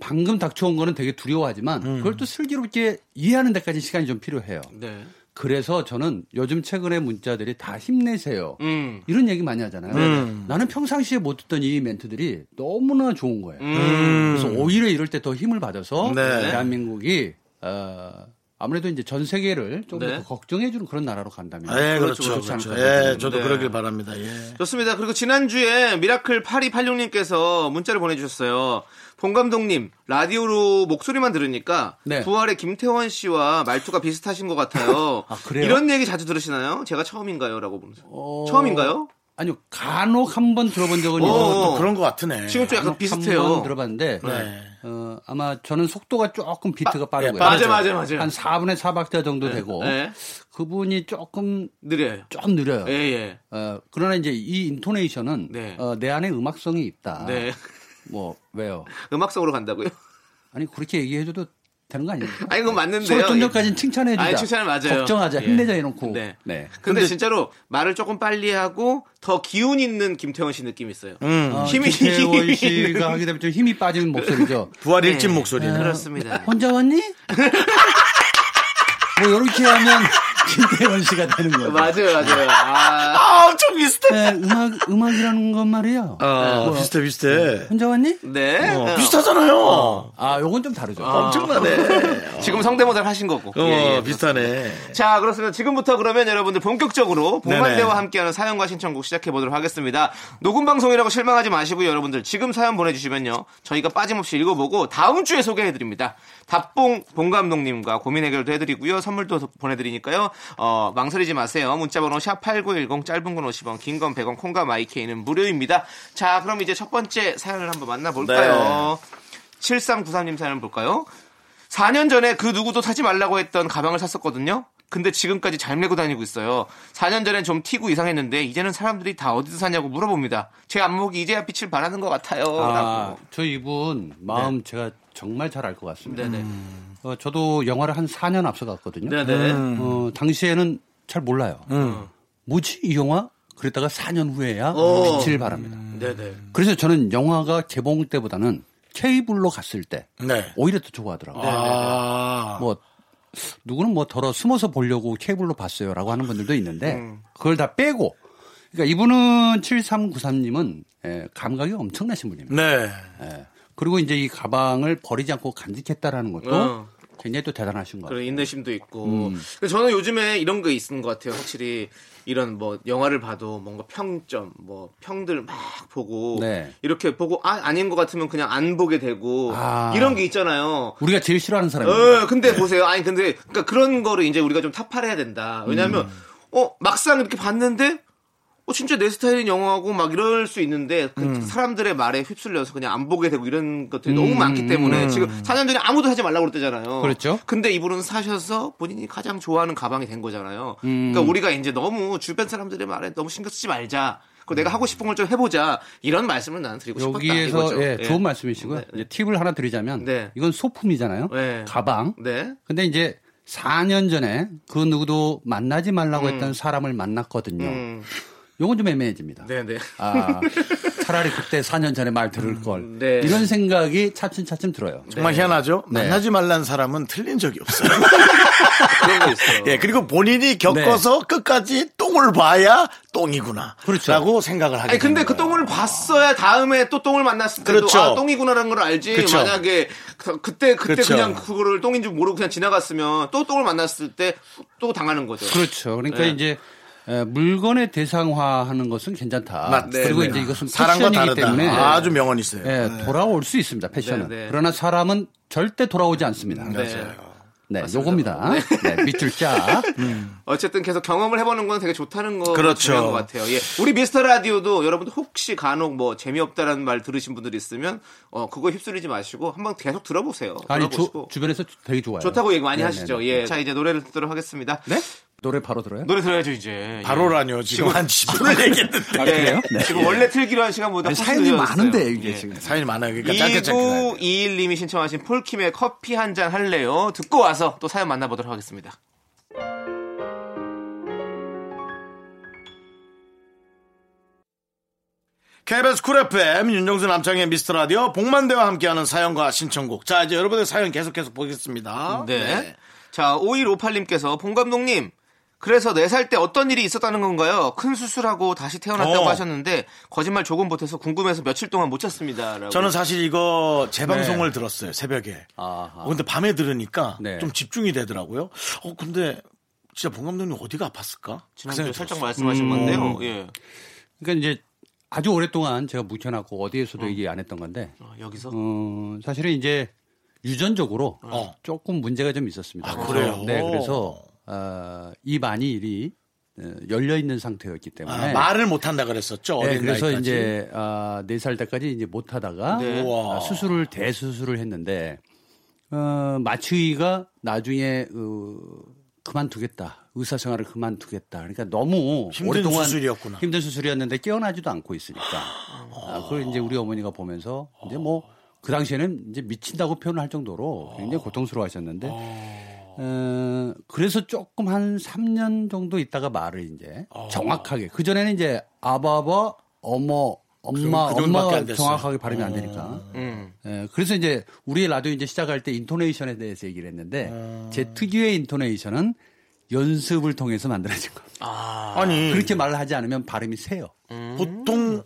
방금 닥쳐온 거는 되게 두려워하지만 음. 그걸 또 슬기롭게 이해하는 데까지 시간이 좀 필요해요. 네. 그래서 저는 요즘 최근에 문자들이 다 힘내세요. 음. 이런 얘기 많이 하잖아요. 음. 나는 평상시에 못 듣던 이 멘트들이 너무나 좋은 거예요. 음. 그래서 오히려 이럴 때 더 힘을 받아서 네. 대한민국이 어, 아무래도 이제 전 세계를 좀더 네. 걱정해주는 그런 나라로 간다면 예, 그렇죠, 그렇죠. 그렇지 그렇죠. 않을까 예. 저도 네. 그러길 바랍니다. 예. 좋습니다. 그리고 지난주에 미라클 8286님께서 문자를 보내주셨어요. 봉 감독님, 라디오로 목소리만 들으니까 네. 부활의 김태원 씨와 말투가 비슷하신 것 같아요. 아, 그래요? 이런 얘기 자주 들으시나요? 제가 처음인가요? 라고 보면서. 어, 처음인가요? 아니요, 간혹 한 번 들어본 적은 어, 있어요. 또 그런 것 같으네. 지금 좀 약간 비슷해요. 한번 들어봤는데 네. 어, 아마 저는 속도가 조금 비트가 빠르고요. 빠르죠. 맞아, 맞아, 맞아. 한 4분의 4박자 정도 되고 네. 그분이 조금 느려요. 좀 느려요. 예, 예. 어, 그러나 이제 이 인토네이션은 네. 어, 내 안에 음악성이 있다. 네. 뭐 왜요? 음악성으로 간다고요? 아니 그렇게 얘기해줘도 되는 거 아닙니까? 아니, 그건 맞는데요. 서로 좀 전까지는 칭찬해주자. 아니, 칭찬은 맞아요. 걱정하자, 예. 힘내자 해놓고. 네. 네. 근데, 진짜로 말을 조금 빨리 하고 더 기운 있는 김태원 씨 느낌이 있어요. 음. 어, 힘이- 김태원 씨가 하게 되면 좀 힘이 빠지는 목소리죠. 부활 일진 목소리. 네. 그렇습니다. 혼자 왔니? 뭐 이렇게 하면 김태원 씨가 되는 거예요. 맞아요, 맞아요. 아, 아, 엄청 비슷해. 네, 음악 음악이라는 건 말이에요. 어, 비슷해, 비슷해. 혼자 왔니? 네. 어, 비슷하잖아요. 아, 요건 좀 다르죠. 엄청나네. 지금 성대모사를 하신 거고. 어, 예, 예. 비슷하네. 자, 그렇습니다. 지금부터 그러면 여러분들 본격적으로 네네. 복만대와 함께하는 사연과 신청곡 시작해 보도록 하겠습니다. 녹음 방송이라고 실망하지 마시고요, 여러분들. 지금 사연 보내주시면요, 저희가 빠짐없이 읽어보고 다음 주에 소개해 드립니다. 답봉 봉 감독님과 고민 해결도 해드리고요, 선물도 보내드리니까요. 어, 망설이지 마세요. 문자번호 샵 #8910 짧은 건 50원, 긴 건 100원, 콩과 마이케이는 무료입니다. 자, 그럼 이제 첫 번째 사연을 한번 만나볼까요? 7393님 사연 볼까요? 4년 전에 그 누구도 사지 말라고 했던 가방을 샀었거든요. 근데 지금까지 잘 메고 다니고 있어요. 4년 전엔 좀 튀고 이상했는데 이제는 사람들이 다 어디서 사냐고 물어봅니다. 제 안목이 이제야 빛을 발하는 것 같아요. 아, 라고. 저 이분 마음 제가 정말 잘 알 것 같습니다. 네네. 어, 저도 영화를 한 4년 앞서 갔거든요. 네네. 어, 당시에는 잘 몰라요. 뭐지 이 영화? 그랬다가 4년 후에야 오. 빛을 발합니다. 네네. 그래서 저는 영화가 개봉 때보다는 케이블로 갔을 때 네. 오히려 더 좋아하더라고요. 아. 뭐 누구는 뭐 덜어 숨어서 보려고 케이블로 봤어요라고 하는 분들도 있는데 음. 그걸 다 빼고 그러니까 이분은 7393님은 예, 감각이 엄청나신 분입니다. 네. 예. 그리고 이제 이 가방을 버리지 않고 간직했다라는 것도 어. 굉장히 또 대단하신 것 같아요. 인내심도 있고. 음. 저는 요즘에 이런 거 있는 것 같아요. 확실히 이런 뭐 영화를 봐도 뭔가 평점, 뭐 평들 막 보고 네. 이렇게 보고 아 아닌 것 같으면 그냥 안 보게 되고 아. 이런 게 있잖아요. 우리가 제일 싫어하는 사람이에요. 어, 근데 보세요. 아니, 근데, 그러니까 그런 거를 이제 우리가 좀 타파해야 된다. 왜냐면, 음. 어, 막상 이렇게 봤는데, 어, 진짜 내 스타일인 영화고 막 이럴 수 있는데, 그 음. 사람들의 말에 휩쓸려서 그냥 안 보게 되고 이런 것들이 너무 많기 때문에, 지금 4년 전에 아무도 사지 말라고 그랬대잖아요. 음. 그랬죠. 근데 이분은 사셔서 본인이 가장 좋아하는 가방이 된 거잖아요. 음. 그러니까 우리가 이제 너무 주변 사람들의 말에 너무 신경 쓰지 말자. 그 내가 하고 싶은 걸 좀 해보자. 이런 말씀을 나는 드리고 싶었다. 여기에서 이거죠. 예, 예. 좋은 말씀이시고요. 네, 네. 팁을 하나 드리자면 네. 이건 소품이잖아요. 네. 가방. 네. 근데 이제 4년 전에 그 누구도 만나지 말라고 했던 사람을 만났거든요. 음. 요건 좀 애매해집니다. 네네. 아, 차라리 그때 4년 전에 말 들을 걸. 네. 이런 생각이 차츰차츰 들어요. 정말 희한하죠? 네. 만나지 말라는 사람은 틀린 적이 없어요. 그런 거 있어요. 예, 그리고 본인이 겪어서 끝까지 똥을 봐야 똥이구나. 그렇죠. 라고 생각을 하게 아니 근데 그. 똥을 봤어야 다음에 또 똥을 만났을 때도 그렇죠. 아 똥이구나라는 걸 알지 그렇죠. 만약에 그, 그때 그때 그렇죠. 그냥 그거를 똥인 줄 모르고 그냥 지나갔으면 또 똥을 만났을 때 또 당하는 거죠. 그렇죠. 그러니까 네. 이제 에, 물건의 대상화하는 것은 괜찮다. 맞습니다. 그리고 네. 이제 이것은 사랑과 패션이기 다르다. 때문에 아주 명언이 있어요. 예, 돌아올 수 있습니다. 패션은. 네, 네. 그러나 사람은 절대 돌아오지 않습니다. 네. 네, 요겁니다. 네, 밑줄 짜. 어쨌든 계속 경험을 해보는 건 되게 좋다는 거 그렇죠. 중요한 것 같아요. 예. 우리 미스터 라디오도 여러분들 혹시 간혹 뭐 재미없다라는 말 들으신 분들이 있으면 어 그거 휩쓸리지 마시고 한번 계속 들어보세요. 아니, 주, 들어보시고 주 변에서 되게 좋아요. 좋다고 얘기 많이 네네네. 하시죠. 예. 자 이제 노래를 듣도록 하겠습니다. 네? 노래 바로 들어요? 노래 들어야죠 이제. 바로라뇨. 지금 한 10분을 얘기했는데. 예. 그래요? 네. 지금 원래 틀기로 한 시간보다 아니, 사연이. 많은데, 이게 예. 지금. 사연이 많아요. 그러니까 짧게 짧게. 2921님이 신청하신 폴킴의 커피 한 잔 할래요. 듣고 와서 또 사연 만나보도록 하겠습니다. KBS 쿨 FM 윤정수 남창희의 미스터 라디오 봉만대와 함께하는 사연과 신청곡. 자 이제 여러분의 사연 계속해서 보겠습니다. 네. 자, 5158님께서 봉 감독님, 그래서 4살 때 어떤 일이 있었다는 건가요? 큰 수술하고 다시 태어났다고 어. 하셨는데 거짓말 조금 보태서 궁금해서 며칠 동안 못 잤습니다. 라고. 저는 사실 이거 재방송을 들었어요 새벽에. 네. 아하. 어, 근데 밤에 들으니까 네. 좀 집중이 되더라고요. 어 근데 진짜 봉 감독님 어디가 아팠을까? 그 지난주에 살짝. 말씀하신 음. 건데요. 예. 그러니까 이제 아주 오랫동안 제가 묵혀놨고 어디에서도 얘기 안 했던 건데, 어, 여기서 어, 사실은 이제 유전적으로 어. 조금 문제가 좀 있었습니다. 아, 그래요? 네, 그래서 어, 입 안이 어, 열려 있는 상태였기 때문에 아, 말을 못 한다 그랬었죠. 네, 그래서 나이까지. 이제 아, 4살 때까지 이제 못 하다가 네. 아, 수술을 대수술을 했는데 어, 마취가 나중에 어, 그만두겠다. 의사 생활을 그만두겠다. 그러니까 너무 힘든 오랫동안 수술이었구나. 힘든 수술이었는데 깨어나지도 않고 있으니까. 아, 그걸 이제 우리 어머니가 보면서 이제 뭐 그 당시에는 이제 미친다고 표현을 할 정도로 굉장히 고통스러워 하셨는데 어, 그래서 조금 한 3년 정도 있다가 말을 이제 정확하게 그 전에는 이제 아바바 어머 엄마 그- 그 정도밖에 엄마 안 됐어요. 정확하게 발음이 안 되니까. 음. 예, 그래서 이제 우리 라디오 이제 시작할 때 인토네이션에 대해서 얘기를 했는데 제 특유의 인토네이션은 연습을 통해서 만들어진 겁니다. 아 니 그렇게 말을 하지 않으면 발음이 세요. 보통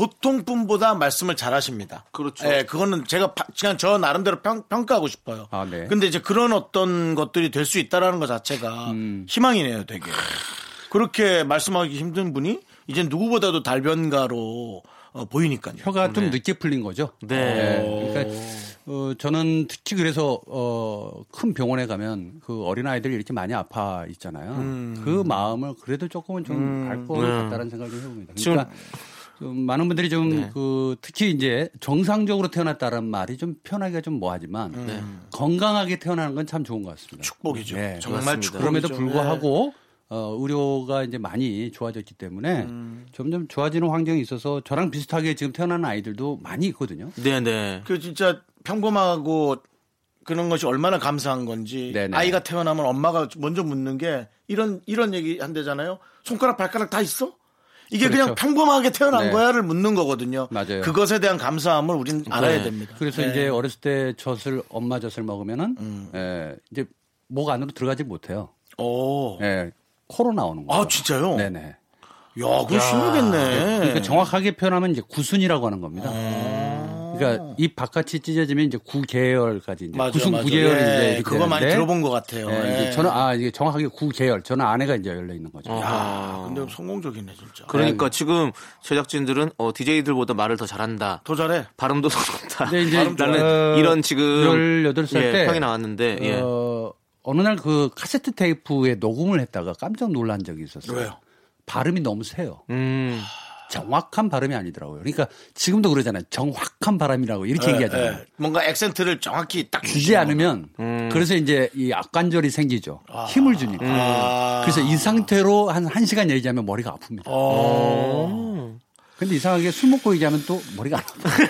보통 분보다 말씀을 잘 하십니다. 그렇죠. 예, 그거는 제가 파- 그냥 저 나름대로 평, 평가하고 싶어요. 아, 네. 근데 이제 그런 어떤 것들이 될 수 있다라는 것 자체가 음. 희망이네요, 되게. 그렇게 말씀하기 힘든 분이 이제 누구보다도 달변가로 어, 보이니까요. 혀가 좀 늦게 풀린 거죠. 네. 그러니까 어, 저는 특히 그래서 어, 큰 병원에 가면 그 어린 아이들이 이렇게 많이 아파 있잖아요. 그 마음을 그래도 조금은 좀알것 같다는 생각을 좀 해봅니다. 그러니까 좀 많은 분들이 좀그 특히 이제 정상적으로 태어났다는 말이 좀 편하기가 좀 뭐하지만 건강하게 태어나는 건 참 좋은 것 같습니다. 축복이죠. 네, 정말. 축복이죠. 그럼에도 네. 불구하고 어, 의료가 이제 많이 좋아졌기 때문에 점점 좋아지는 환경이 있어서 저랑 비슷하게 지금 태어나는 아이들도 많이 있거든요. 네네. 그 진짜 평범하고 그런 것이 얼마나 감사한 건지 네네. 아이가 태어나면 엄마가 먼저 묻는 게 이런 이런 얘기 한대잖아요. 손가락 발가락 다 있어? 이게 그냥 그렇죠. 평범하게 태어난 네. 거야를 묻는 거거든요. 맞아요. 그것에 대한 감사함을 우린 알아야 네. 됩니다. 그래서 네. 이제 어렸을 때 젖을 엄마 젖을 먹으면은 음. 에, 이제 목 안으로 들어가지 못해요. 오. 예, 코로 나오는 거예요. 아 진짜요? 네네. 야, 그거 심하겠네. 그러니까 정확하게 표현하면 이제 구순이라고 하는 겁니다. 그러니까 입 바깥이 찢어지면 이제 구계열까지 이제 맞아, 구순 맞아. 구계열이 예, 이제 이렇게 그거 많이 들어본 것 같아요. 예, 예. 저는 아 이게 정확하게 구계열 저는 안에가 이제 열려 있는 거죠. 야, 근데 성공적이네 진짜. 그러니까 지금 제작진들은 어, DJ들보다 말을 더 잘한다. 더 잘해. 발음도 더 좋다. 근데 이제 나는 어, 이런 지금 18살 예, 때 평이 나왔는데 예. 어, 어느 날 그 카세트 테이프에 녹음을 했다가 깜짝 놀란 적이 있었어요. 왜요? 발음이 너무 세요. 음. 정확한 발음이 아니더라고요. 그러니까 지금도 그러잖아요. 정확한 발음이라고 이렇게 예, 얘기하잖아요. 예. 뭔가 액센트를 정확히 딱 주지 않으면 그래서 이제 이 악관절이 생기죠. 힘을 주니까. 아. 그래서 이 상태로 한 1시간 얘기하면 머리가 아픕니다. 어. 근데 이상하게 술 먹고 얘기하면 또 머리가 안 아파요.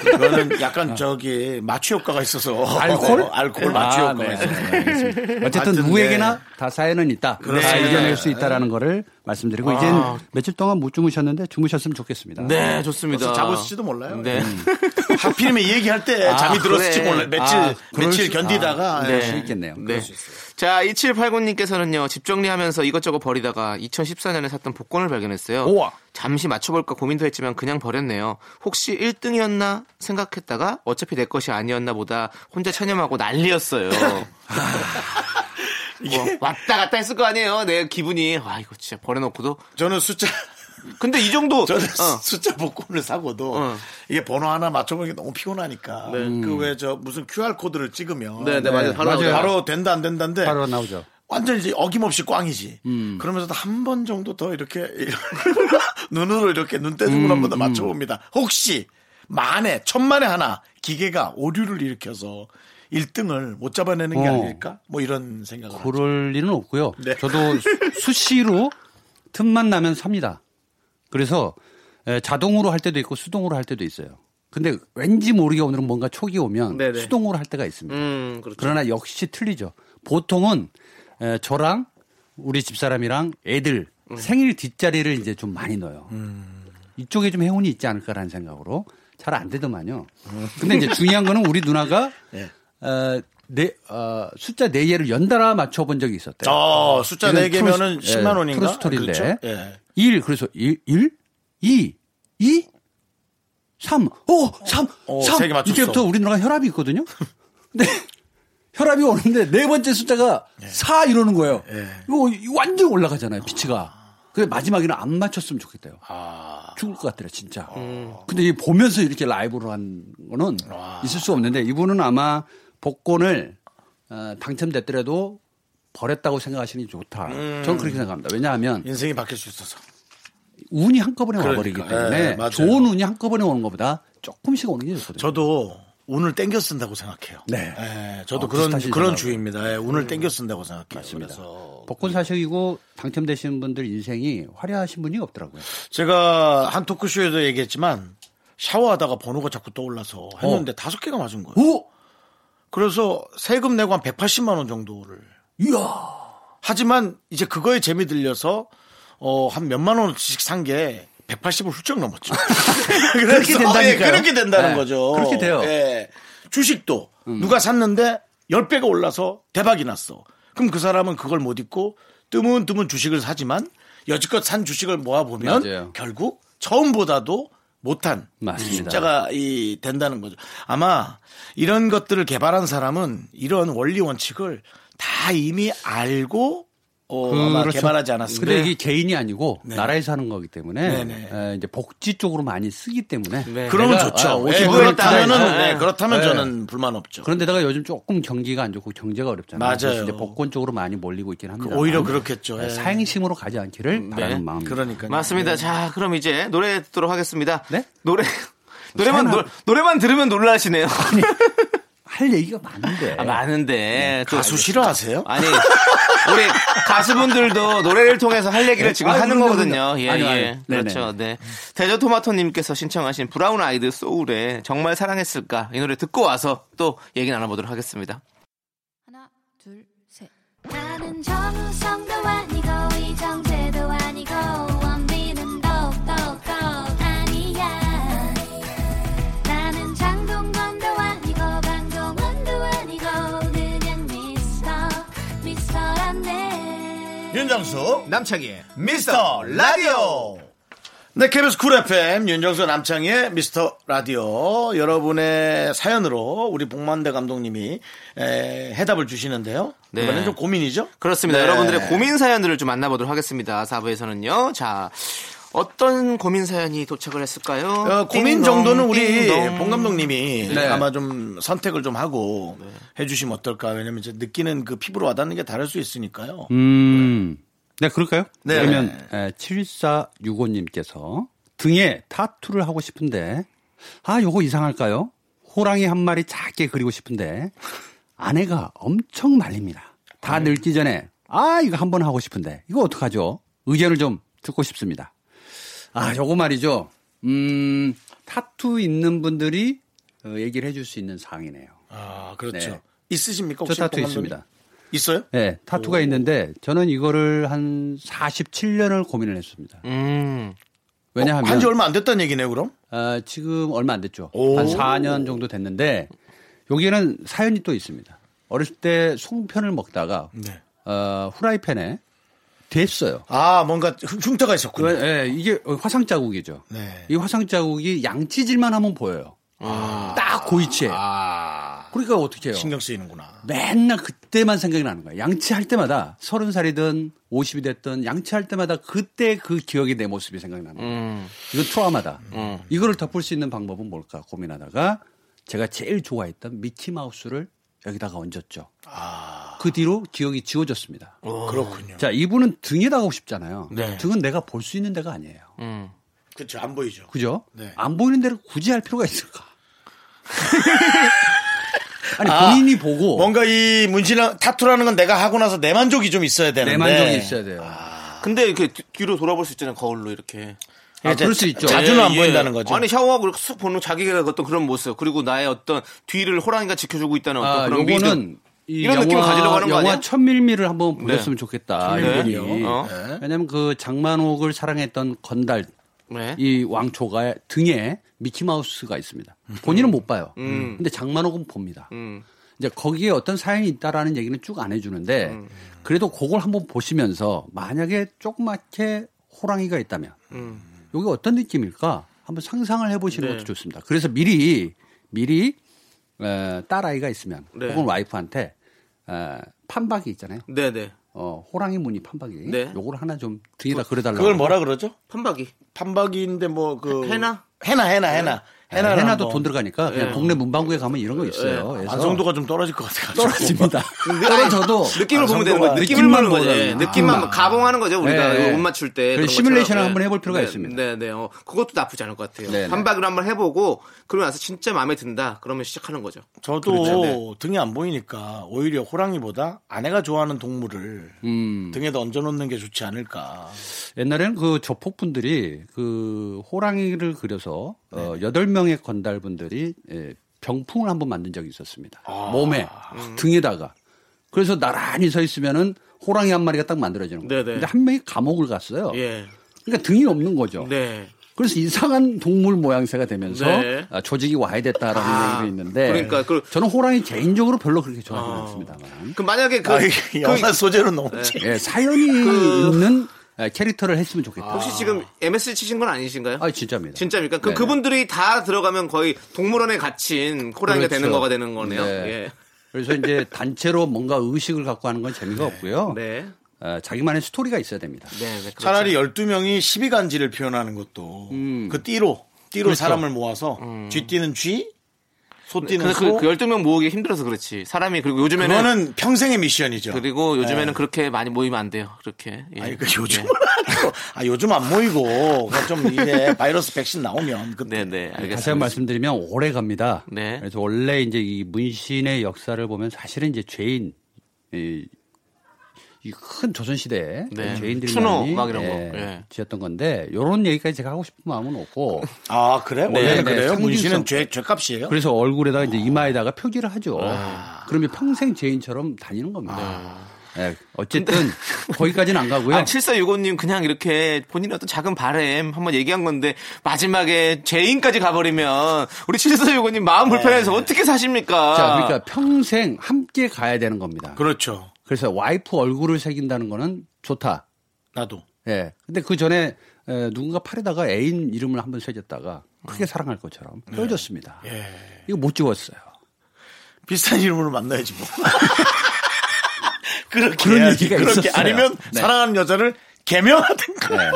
그거는 약간 저기 마취 효과가 있어서 알코올? 알코올 마취 아, 효과가 네. 있어요. 어쨌든 하여튼, 누구에게나 네. 다 사연은 있다. 다 그렇습니다. 이겨낼 수 있다라는 거를 말씀드리고 이제 며칠 동안 못 주무셨는데 주무셨으면 좋겠습니다. 네, 좋습니다. 자고 있을지도 몰라요. 네. 하필이면 이 얘기할 때 잠이 들었을지 그래. 몰라요. 며칠 아, 며칠 수- 견디다가 아, 예. 수 있겠네요. 네. 자, 2789님께서는요, 집 정리하면서 이것저것 버리다가 2014년에 샀던 복권을 발견했어요. 우와. 잠시 맞춰볼까 고민도 했지만 그냥 버렸네요. 혹시 1등이었나 생각했다가 어차피 내 것이 아니었나 보다 혼자 체념하고 난리였어요. 뭐 왔다 갔다 했을 거 아니에요. 내 기분이. 와, 이거 진짜 버려놓고도. 저는 숫자 근데 이 정도 저는 어. 숫자 복권을 사고도 어. 이게 번호 하나 맞춰보는 게 너무 피곤하니까 그왜 저 무슨 QR 코드를 찍으면 네, 네, 맞아요. 바로 맞아요. 바로 된다 안 된다인데 바로 나오죠. 완전 이제 어김없이 꽝이지. 그러면서도 한 번 정도 더 이렇게 눈으로 이렇게 눈대중으로 한번 더 맞춰봅니다. 혹시 만에 천만에 하나 기계가 오류를 일으켜서 1등을 못 잡아내는 게 어. 아닐까? 뭐 이런 생각을. 하죠. 그럴 리는 없고요. 네. 저도 수- 수시로 틈만 나면 삽니다. 그래서 에, 자동으로 할 때도 있고 수동으로 할 때도 있어요. 근데 왠지 모르게 오늘은 뭔가 촉이 오면 네네. 수동으로 할 때가 있습니다. 음, 그렇죠. 그러나 역시 틀리죠. 보통은 에, 저랑 우리 집사람이랑 애들 음. 생일 뒷자리를 이제 좀 많이 넣어요. 이쪽에 좀 행운이 있지 않을까라는 생각으로 잘 안 되더만요. 근데 이제 중요한 거는 우리 누나가 예. 어, 네, 어, 숫자 네 개를 연달아 맞춰본 적이 있었대요. 어, 숫자 이건 4개면은 true- 10만 예, 원인가? true story인데. 그렇죠? 예. 1, 그래서 1, 1, 2, 2, 3, 오, 3, 오, 3. 세개 맞췄어. 이때부터 우리 누나가 혈압이 있거든요. 근데 혈압이 오는데 네 번째 숫자가 4 이러는 거예요. 예. 이거 완전 올라가잖아요, 피치가. 근데 마지막에는 안 맞췄으면 좋겠대요. 아. 죽을 것 같더라, 진짜. 근데 이 보면서 이렇게 라이브로 한 거는 있을 수 없는데 이분은 아마 복권을 어, 당첨됐더라도 버렸다고 생각하시는 게 좋다. 저는 그렇게 생각합니다. 왜냐하면 인생이 바뀔 수 있어서. 운이 한꺼번에 그러니까. 와버리기 예, 때문에 맞아요. 좋은 운이 한꺼번에 오는 것보다 조금씩 오는 게 좋거든요. 저도 운을 땡겨 쓴다고 생각해요. 네. 예, 저도 어, 그런. 그런 주의입니다. 예, 운을 땡겨 쓴다고 생각해요. 그래서 복권 사시고 당첨되시는 분들 인생이 화려하신 분이 없더라고요. 제가 한 토크쇼에도 얘기했지만 샤워하다가 번호가 자꾸 떠올라서 했는데 다섯 개가 맞은 거예요. 오! 그래서 세금 내고 한 180만 원 정도를. 이야! 하지만 이제 그거에 재미 들려서 어, 한 몇만 원씩 산 게 180을 훌쩍 넘었죠. 그렇게 된다니까요. 예, 그렇게 된다는 네, 거죠. 그렇게 돼요. 음. 예. 주식도 누가 샀는데 10배가 올라서 대박이 났어. 그럼 그 사람은 그걸 못 잊고 뜨문뜨문 주식을 사지만 여지껏 산 주식을 모아보면 맞아요. 결국 처음보다도 못한 맞습니다. 숫자가 이 된다는 거죠. 아마 이런 것들을 개발한 사람은 이런 원리 원칙을 다 이미 알고 어, 그렇죠. 개발하지 않았을까. 근데 이게 개인이 아니고 네. 나라에서 하는 거기 때문에 네네. 에, 이제 복지 쪽으로 많이 쓰기 때문에 네. 그러면 좋죠. 아, 예, 50% 그렇다면은. 네, 그렇다면 네. 저는 불만 없죠. 그런데다가 요즘 조금 경기가 안 좋고 경제가 어렵잖아요. 맞아요. 그래서 이제 복권 쪽으로 많이 몰리고 있긴 합니다. 오히려 그렇겠죠. 예. 사행심으로 가지 않기를 바라는 마음입니다. 그러니까 맞습니다. 자, 그럼 이제 노래 듣도록 하겠습니다. 네? 노래 노래만 노, 노래만 들으면 놀라시네요. 할 얘기가 많은데. 아, 많은데 또- 가수 싫어하세요? 아니 우리 가수분들도 노래를 통해서 할 얘기를 지금 아니, 하는 거거든요. 예, 아니요, 예. 아니요. 네네. 그렇죠. 네. 대저토마토님께서 신청하신 브라운 아이드 소울의 정말 사랑했을까 이 노래 듣고 와서 또 얘기 나눠보도록 하겠습니다. 하나, 둘, 셋. 나는 정우성도 아니고 이정 윤정수 남창희의 미스터 라디오. 네, KBS 쿨 FM 윤정수 남창희의 미스터 라디오 여러분의 사연으로 우리 봉만대 감독님이 에, 해답을 주시는데요. 네. 이번엔 좀 고민이죠? 그렇습니다. 네. 여러분들의 고민 사연들을 좀 만나보도록 하겠습니다. 4부에서는요. 자, 어떤 고민 사연이 도착을 했을까요? 어, 고민 띵동, 정도는 우리 띵동. 봉 감독님이 네. 아마 좀 선택을 좀 하고 해주시면 어떨까. 왜냐면 이제 느끼는 그 피부로 와닿는 게 다를 수 있으니까요. 음. 네, 그럴까요? 네. 그러면 7465님께서 등에 타투를 하고 싶은데 아, 요거 이상할까요? 호랑이 한 마리 작게 그리고 싶은데 아내가 엄청 말립니다. 다 늙기 전에 아, 이거 한번 하고 싶은데 이거 어떡하죠? 의견을 좀 듣고 싶습니다. 아, 요거 말이죠. 음, 타투 있는 분들이 어, 얘기를 해줄 수 있는 사항이네요. 아, 그렇죠. 네. 있으십니까? 저 혹시 타투 봉 감독님? 있습니다. 있어요? 네, 타투가 있는데 저는 이거를 한 47년을 고민을 했습니다. 음. 왜냐하면 한지 얼마 안 됐다는 얘기네요, 그럼? 아, 지금 얼마 안 됐죠. 오. 한 4년 정도 됐는데 여기에는 사연이 또 있습니다. 어렸을 때 송편을 먹다가 네. 어, 후라이팬에 됐어요. 아, 뭔가 흉- 흉터가 있었군요. 예, 이게 화상 자국이죠. 네. 이 화상 자국이 양치질만 하면 보여요. 딱그 위치에. 아. 그러니까 어떻게 해요? 신경 쓰이는구나. 맨날 그때만 생각이 나는 거야. 양치할 때마다 서른 살이든 50이 됐든 양치할 때마다 그때 그 기억이 내 모습이 생각이 나는 거야. 음. 이건 트라우마다. 음. 이거를 덮을 수 있는 방법은 뭘까 고민하다가 제가 제일 좋아했던 미키 마우스를 여기다가 얹었죠. 그 뒤로 기억이 지워졌습니다. 그렇군요. 자, 이분은 등에다가 하고 싶잖아요. 네. 등은 내가 볼 수 있는 데가 아니에요. 음. 그렇죠. 안 보이죠. 그죠? 네. 안 보이는 데를 굳이 할 필요가 있을까? 아니 아, 본인이 보고 뭔가 이 문신을 타투라는 건 내가 하고 나서 내 만족이 좀 있어야 되는데. 내 만족이 있어야 돼요. 근데 이렇게 뒤- 뒤로 돌아볼 수 있잖아요. 거울로 이렇게. 아, 그럴 수 있죠. 자주는 안 예, 보인다는 예. 거죠. 아니 샤워하고 이렇게 쑥 보는 자기가 어떤 그런 모습 그리고 나의 어떤 뒤를 호랑이가 지켜주고 있다는 어떤 아, 그런 이 이런 느낌을 가지려고 하는 거 영화 아니야? 천밀미를 한번 보셨으면 좋겠다. 천밀미요? 이분이. 어. 왜냐면 그 장만옥을 사랑했던 건달 네. 이 왕초가 등에 미키마우스가 있습니다. 본인은 못 봐요. 음. 근데 장만옥은 봅니다. 음. 이제 거기에 어떤 사연이 있다라는 얘기는 쭉 안 해주는데 음. 그래도 그걸 한번 보시면서 만약에 조그맣게 호랑이가 있다면 음. 여기 어떤 느낌일까 한번 상상을 해보시는 네. 것도 좋습니다. 그래서 미리 미리 에, 딸 아이가 있으면 네. 혹은 와이프한테 에, 판박이 있잖아요. 네네. 어, 호랑이 무늬 판박이. 네. 요걸 하나 좀 등에다 그려달라고. 그걸 뭐라 그러죠? 판박이. 판박이인데 뭐 그 해나? 해나 해나 해나 네, 해나를 해나도 한번- 돈 들어가니까 그냥 예. 동네 문방구에 가면 이런 거 있어요. 그래서 완성도가 좀 떨어질 것 같아가지고 떨어집니다. 떨어져도 느낌을 보면 되는 거예요. 느낌을 보는 거죠. 보는 예, 거예요. 느낌만 느낌만. 가봉하는 거죠. 우리가 네. 옷 맞출 때. 시뮬레이션을. 한번 해볼 필요가 네, 있습니다. 네, 네. 어, 그것도 나쁘지 않을 것 같아요. 네, 네. 판박이를 한번 해보고 그러고 나서 진짜 마음에 든다. 그러면 시작하는 거죠. 저도 그렇죠. 네. 등이 안 보이니까 오히려 호랑이보다 아내가 좋아하는 동물을 음. 등에다 얹어놓는 게 좋지 않을까. 옛날에는 그 조폭분들이 그 호랑이를 그려서 어, 8명 의 건달분들이 예, 병풍을 한번 만든 적이 있었습니다. 몸에, 등에다가. 그래서 나란히 서 있으면은 호랑이 한 마리가 딱 만들어지는 거예요. 네네. 근데 한 명이 감옥을 갔어요. 예. 그러니까 등이 없는 거죠. 네. 그래서 이상한 동물 모양새가 되면서 네. 아, 조직이 와야 됐다라는 아, 얘기도 있는데 그러니까 그- 저는 호랑이 개인적으로 별로 그렇게 좋아하지 아. 않습니다만 그 만약에 그, 아, 그 영화 소재로 너무 재 예, 사연이 그- 있는 아, 캐릭터를 했으면 좋겠다. 혹시 지금 MSG 치신 건 아니신가요? 아, 진짜입니다. 진짜입니까? 그 네. 그분들이 다 들어가면 거의 동물원에 갇힌 호랑이가 그렇죠. 되는 거가 되는 거네요. 네. 예. 그래서 이제 단체로 뭔가 의식을 갖고 하는 건 재미가 없고요. 네. 어, 자기만의 스토리가 있어야 됩니다. 네. 네. 그렇죠. 차라리 12명이 12간지를 표현하는 것도 그 띠로 띠로 그렇죠. 사람을 모아서 쥐 뛰는 쥐, 소 뛰는 그, 소. 그, 그 12명 모으기 힘들어서 그렇지. 사람이 그리고 요즘에는 그거는 평생의 미션이죠. 그리고 요즘에는 그렇게 많이 모이면 안 돼요. 그렇게. 예. 아니 그 요즘은 아니고 아 요즘 안 모이고 그좀 이제 바이러스 백신 나오면 그때 네, 네. 알겠습니다. 다시 한번 말씀드리면 오래 갑니다. 네. 그래서 원래 이제 이 문신의 역사를 보면 사실은 이제 죄인, 이 큰 조선 시대에 네. 죄인들이 추노 막 이런 거. 예, 예. 지었던 건데 이런 얘기까지 제가 하고 싶은 마음은 없고 아 그래 원래는 네, 그래요. 문신은 죄 죄값이에요. 그래서 얼굴에다가 이제 이마에다가 표기를 하죠. 아. 그러면 평생 죄인처럼 다니는 겁니다. 예, 어쨌든 거기까지는 안 가고요. 아, 7465님 그냥 이렇게 본인의 어떤 작은 바램 한번 얘기한 건데 마지막에 죄인까지 가버리면 우리 7465님 마음 불편해서 어떻게 사십니까? 자, 그러니까 평생 함께 가야 되는 겁니다. 그렇죠. 그래서 와이프 얼굴을 새긴다는 거는 좋다. 나도 예. 근데 그 전에 에, 누군가 팔에다가 애인 이름을 한번 새겼다가 크게 사랑할 것처럼 헤어졌습니다. 예. 이거 못 지웠어요. 비슷한 이름으로 만나야지 뭐. 그렇게 그런 해야지. 얘기가 그렇게 있었어요. 아니면 네. 사랑하는 여자를 개명하든가. 네.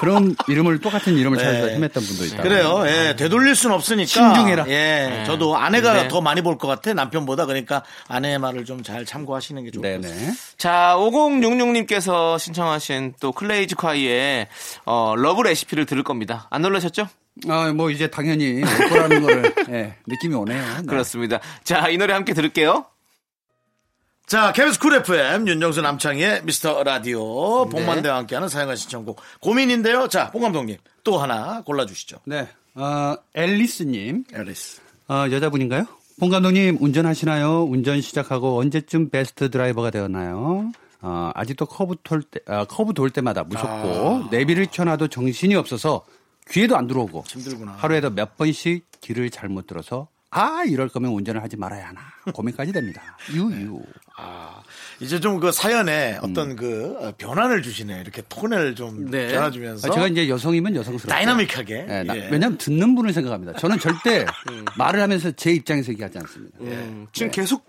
그런 이름을 똑같은 이름을 찾아서 네. 헤맸던 분도 있다. 그래요. 예, 되돌릴 순 없으니까. 신중해라. 예, 저도 아내가 네. 더 많이 볼 것 같아 남편보다 그러니까 아내의 말을 좀 잘 참고하시는 게 좋을 것 같아요. 네네. 자, 5066님께서 신청하신 또 클래지콰이의 어, Love Recipe를 들을 겁니다. 안 놀라셨죠? 아, 뭐 이제 당연히 올 거라는 거를 예, 느낌이 오네요. 네. 그렇습니다. 자, 이 노래 함께 들을게요. 자, KBS 쿨 FM 윤정수 남창희의 미스터 라디오 네. 봉만대와 함께하는 사연과 신청곡 고민인데요. 자, 봉 감독님 또 하나 골라주시죠. 네. 어, 앨리스님. 앨리스. 어, 여자분인가요? 봉 감독님 운전하시나요? 운전 시작하고 언제쯤 베스트 드라이버가 되었나요? 어, 아직도 커브 돌 때, 아, 커브 돌 때마다 무섭고 내비를 켜놔도 정신이 없어서 귀에도 안 들어오고 힘들구나. 하루에도 몇 번씩 길을 잘못 들어서 아 이럴 거면 운전을 하지 말아야 하나 고민까지 됩니다. 유유. 이제 좀 그 사연에 어떤 그 어, 변화를 주시네. 이렇게 톤을 좀 네. 변화주면서. 아, 제가 이제 여성이면 여성스럽게. 다이나믹하게. 예, 나- 예. 왜냐하면 듣는 분을 생각합니다. 저는 절대 말을 하면서 제 입장에서 얘기하지 않습니다. 음, 지금 계속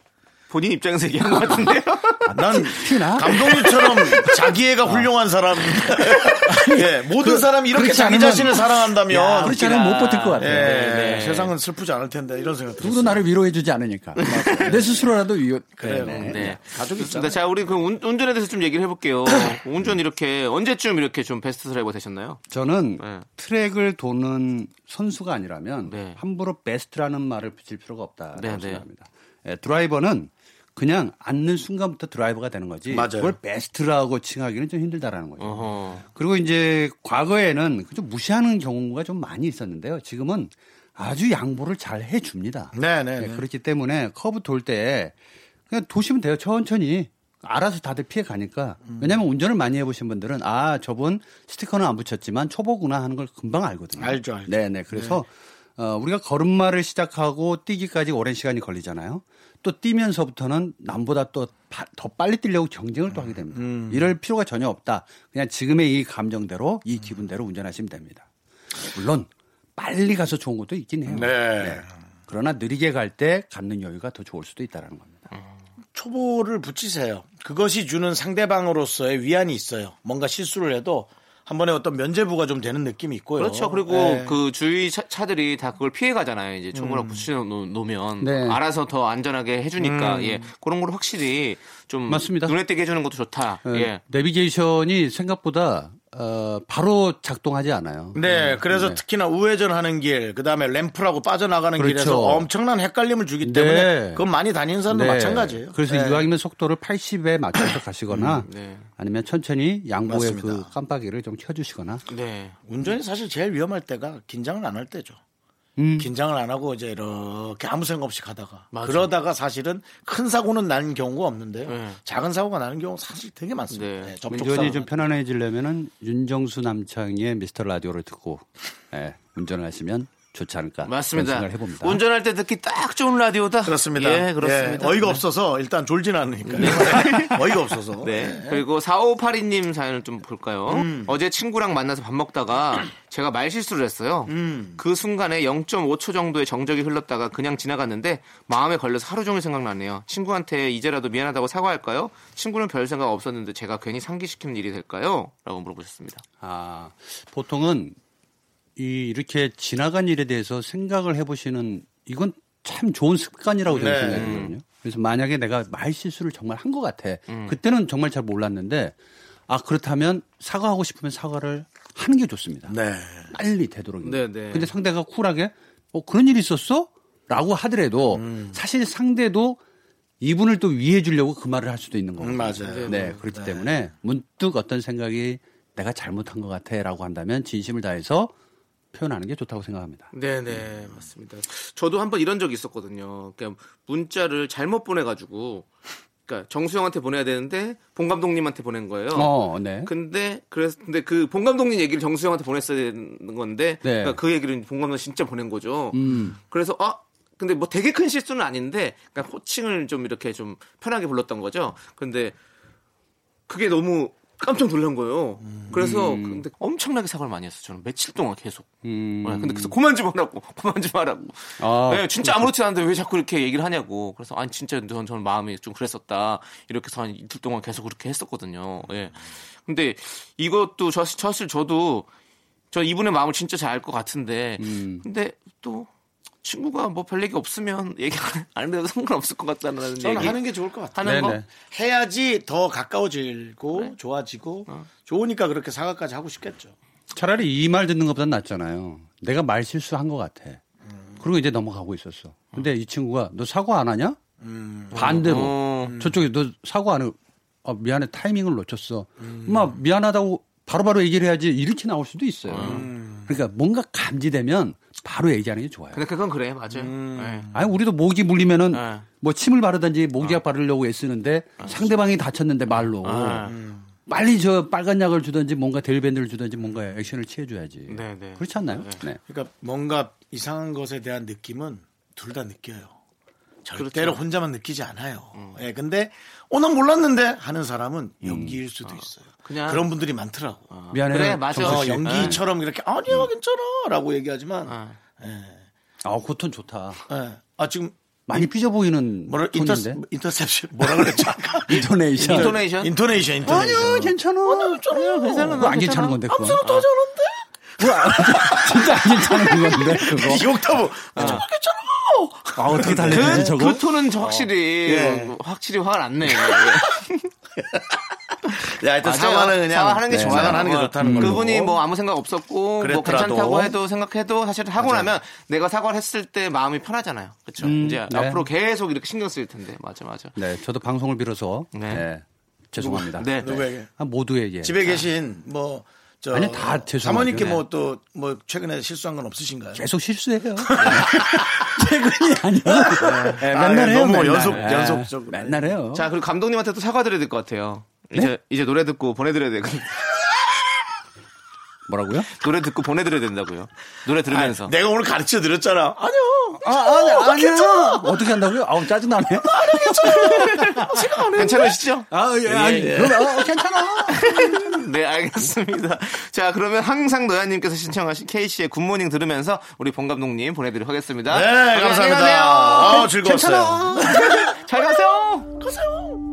본인 입장에서 얘기한 것 같은데요. 난 티나? 감독님처럼 자기애가 훌륭한 사람. 예, 모든 그- 사람이 이렇게 자기 않으면- 자신을 사랑한다면. 야, 그렇지 않으면 못 버틸 것 같아요. 예, 네. 세상은 슬프지 않을 텐데 이런 생각 들었어요. 누구도 나를 위로해주지 않으니까. 내 스스로라도 위로. 그래요. 네. 네. 가족이. 있잖아요. 자, 우리 그 운, 운전에 대해서 좀 얘기를 해볼게요. 운전 이렇게 언제쯤 이렇게 좀 베스트 드라이버 되셨나요? 저는 네. 트랙을 도는 선수가 아니라면 네. 함부로 베스트라는 말을 붙일 필요가 없다라고 네, 네. 생각합니다. 예, 드라이버는 그냥 앉는 순간부터 드라이버가 되는 거지. 맞아요. 그걸 베스트라고 칭하기는 좀 힘들다라는 거죠. 어허. 그리고 이제 과거에는 좀 무시하는 경우가 좀 많이 있었는데요. 지금은 아주 양보를 잘 해줍니다. 네네. 네, 그렇기 때문에 커브 돌 때 그냥 도시면 돼요. 천천히. 알아서 다들 피해 가니까. 음. 왜냐하면 운전을 많이 해보신 분들은 아, 저분 스티커는 안 붙였지만 초보구나 하는 걸 금방 알거든요. 알죠, 알죠. 네네. 그래서 어, 우리가 걸음마를 시작하고 뛰기까지 오랜 시간이 걸리잖아요. 또 뛰면서부터는 남보다 또 더 빨리 뛰려고 경쟁을 또 하게 됩니다. 음. 이럴 필요가 전혀 없다. 그냥 지금의 이 감정대로 이 기분대로 운전하시면 됩니다. 물론 빨리 가서 좋은 것도 있긴 해요. 네. 그러나 느리게 갈 때 갖는 여유가 더 좋을 수도 있다라는 겁니다. 초보를 붙이세요. 그것이 주는 상대방으로서의 위안이 있어요. 뭔가 실수를 해도 한 번에 어떤 면제부가 좀 되는 느낌이 있고요. 그렇죠. 그리고 네. 그 주위 차, 들이다 그걸 피해 가잖아요. 이제 초보랑 붙여 놓- 놓으면 네. 알아서 더 안전하게 해주니까 예 그런 걸 확실히 좀 맞습니다. 눈에 띄게 해주는 것도 좋다. 네, 예. 내비게이션이 생각보다 어, 바로 작동하지 않아요. 네, 그래서 네. 특히나 우회전하는 길, 그 다음에 램프라고 빠져나가는 그렇죠. 길에서 엄청난 헷갈림을 주기 때문에 네. 그건 많이 다니는 사람도 네. 마찬가지예요. 그래서 네. 이왕이면 속도를 80에 맞춰서 가시거나 네. 아니면 천천히 양보의 맞습니다. 그 깜빡이를 좀 켜주시거나 네. 운전이 사실 제일 위험할 때가 긴장을 안 할 때죠. 음. 긴장을 안 하고 이제 이렇게 아무 생각 없이 가다가 맞아. 그러다가 사실은 큰 사고는 나는 경우가 없는데요. 네. 작은 사고가 나는 경우 사실 되게 많습니다. 네. 네. 운전이 좀 편안해지려면은 윤정수 남창의 미스터 라디오를 듣고 예, 운전을 하시면 좋지 않을까 맞습니다. 생각을 해봅니다. 운전할 때 듣기 딱 좋은 라디오다. 그렇습니다. 예, 그렇습니다. 예, 어이가 네. 없어서 일단 졸진 않으니까. 어이가 없어서. 네. 그리고 4582님 사연을 좀 볼까요? 음. 어제 친구랑 만나서 밥 먹다가 제가 말 실수를 했어요. 음. 그 순간에 0.5초 정도의 정적이 흘렀다가 그냥 지나갔는데 마음에 걸려서 하루 종일 생각나네요. 친구한테 이제라도 미안하다고 사과할까요? 친구는 별 생각 없었는데 제가 괜히 상기시키는 일이 될까요? 라고 물어보셨습니다. 아, 보통은 이 이렇게 지나간 일에 대해서 생각을 해보시는 이건 참 좋은 습관이라고 저는 네. 생각이 들거든요. 그래서 만약에 내가 말 실수를 정말 한 것 같아. 그때는 정말 잘 몰랐는데 아 그렇다면 사과하고 싶으면 사과를 하는 게 좋습니다. 네. 빨리 되도록. 네, 네. 근데 상대가 쿨하게 어 그런 일이 있었어? 라고 하더라도 음. 사실 상대도 이분을 또 위해 주려고 그 말을 할 수도 있는 거고. 음, 맞아요. 네, 그렇기 때문에 문득 어떤 생각이 내가 잘못한 것 같아라고 한다면 진심을 다해서 표현하는 게 좋다고 생각합니다. 네 네 맞습니다. 저도 한번 이런 적이 있었거든요. 그러니까 문자를 잘못 보내가지고, 그러니까 정수영한테 보내야 되는데 본 감독님한테 보낸 거예요. 어, 네. 근데 그래서 근데 그 본 감독님 얘기를 정수영한테 보냈어야 되는 건데, 네. 그러니까 그 얘기를 본 감독 진짜 보낸 거죠. 음. 그래서 아 근데 뭐 되게 큰 실수는 아닌데, 그러니까 호칭을 좀 이렇게 좀 편하게 불렀던 거죠. 근데 그게 너무 깜짝 놀란 거예요. 그래서 근데 엄청나게 사과를 많이 했어요. 저는 며칠 동안 계속. 음. 네, 근데 그래서 그만 좀 하라고, 그만 좀 하라고. 아, 네, 진짜 아무렇지 않은데 왜 자꾸 이렇게 얘기를 하냐고. 그래서 아니 진짜 저는, 저는 마음이 좀 그랬었다. 이렇게 해서 한 이틀 동안 계속 그렇게 했었거든요. 예. 근데 이것도 저, 사실 저도 저 이분의 마음을 진짜 잘 알 것 같은데, 음. 근데 또 친구가 뭐 별 얘기 없으면 얘기 안 해도 상관없을 것 같다는 저는 얘기. 하는 게 좋을 것 같아요. 하는 거. 네네. 해야지 더 가까워지고 좋아지고 좋으니까 그렇게 사과까지 하고 싶겠죠. 차라리 이 말 듣는 것보단 낫잖아요. 내가 말 실수한 것 같아. 그리고 이제 넘어가고 있었어. 근데 이 친구가 너 사과 안 하냐? 반대로 어. 저쪽에 너 사과 안 해. 아, 미안해 타이밍을 놓쳤어. 엄마 미안하다고 바로 바로 얘기를 해야지 이렇게 나올 수도 있어요. 그러니까 뭔가 감지되면 바로 얘기하는 게 좋아요. 근데 그건 그래, 맞아요. 네. 아니 우리도 모기 물리면은 네. 뭐 침을 바르든지 모기약 바르려고 애쓰는데 상대방이 다쳤는데 말로 아. 빨리 저 빨간 약을 주든지 뭔가 델밴드를 주든지 뭔가 액션을 취해줘야지. 네, 네. 그렇지 않나요? 네. 그러니까 뭔가 이상한 것에 대한 느낌은 둘 다 느껴요. 그렇죠. 절대로 혼자만 느끼지 않아요. 예, 근데 어, 난 몰랐는데 하는 사람은 연기일 수도 있어요. 그냥- 그런 분들이 많더라고. 미안해요. 그래, 맞아. 어, 씨. 연기처럼 이렇게 아니야 괜찮아라고 얘기하지만 어. 아, 그톤 좋다. 예. 아 지금 많이 삐져 보이는 뭐라 인터. interception 뭐라 그랬죠? 아까? 인토네이션. 인토네이션? 인토네이션 인토네이션. 아니요, 괜찮아. 아니요, 괜찮아. 그거 안 괜찮은 건데, 그거. 암수는 더 잘하는데? 진짜 안 괜찮은 건데, 그거. 이 옥타브 괜찮아 괜찮아. 아, 어떻게 달래지, 그, 저거? 그 톤은 저 확실히 예. 확실히 화가 안 내요. 야, 일단 맞아요. 사과는 그냥 사과하는 게 네, 좋아요. 사과하는 게 어, 좋다는 걸로. 그분이 뭐 아무 생각 없었고 뭐 그랬더라도. 괜찮다고 해도 생각해도 사실 하고 나면 내가 사과를 했을 때 마음이 편하잖아요. 그렇죠. 음, 이제 네. 앞으로 계속 이렇게 신경 쓸 텐데. 맞아 맞아. 네, 저도 방송을 빌어서. 네. 네. 죄송합니다. 네. 누구에게? 아, 모두에게. 집에 계신 뭐 저, 아니, 다 죄송하죠. 사모님께 네. 뭐또뭐 최근에 실수한 건 없으신가요? 계속 실수해요. 최근이 아니야. 네, 아, 맨날 해요. 너무 맨날. 연속- 네, 연속적으로. 맨날 해요. 자 그리고 감독님한테 또 사과드려야 될 것 같아요. 이제 이제 노래 듣고 보내드려야 되거든요. 뭐라고요? 노래 듣고 보내드려야 된다고요. 노래 들으면서. 내가 오늘 가르쳐 드렸잖아. 아니요. 아, 아니, 아니야. 어떻게 한다고요? 아우, 짜증나네. 괜찮으시죠? 아, 예, 아니, 예. 그럼, 어, 괜찮아. 네, 알겠습니다. 자, 그러면 항상 노야님께서 신청하신 K씨의 굿모닝 들으면서 우리 본 감독님 보내드리도록 하겠습니다. 네, 감사합니다. 가세요. 아, 즐거웠어요. 잘 가세요. 꿈에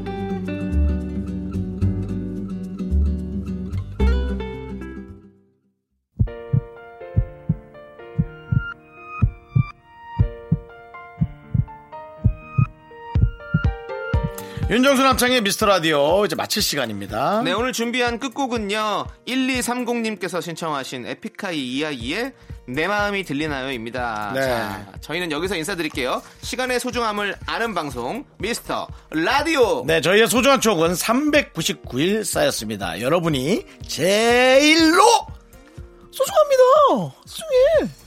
윤정수 남창의 미스터 라디오 이제 마칠 시간입니다. 네, 오늘 준비한 끝곡은요. 1230님께서 신청하신 에픽하이 이야기의 내 마음이 들리나요입니다. 네. 자, 저희는 여기서 인사드릴게요. 시간의 소중함을 아는 방송 미스터 라디오. 네, 저희의 소중한 추억은 399일 쌓였습니다. 여러분이 제일로 소중합니다. 소중해.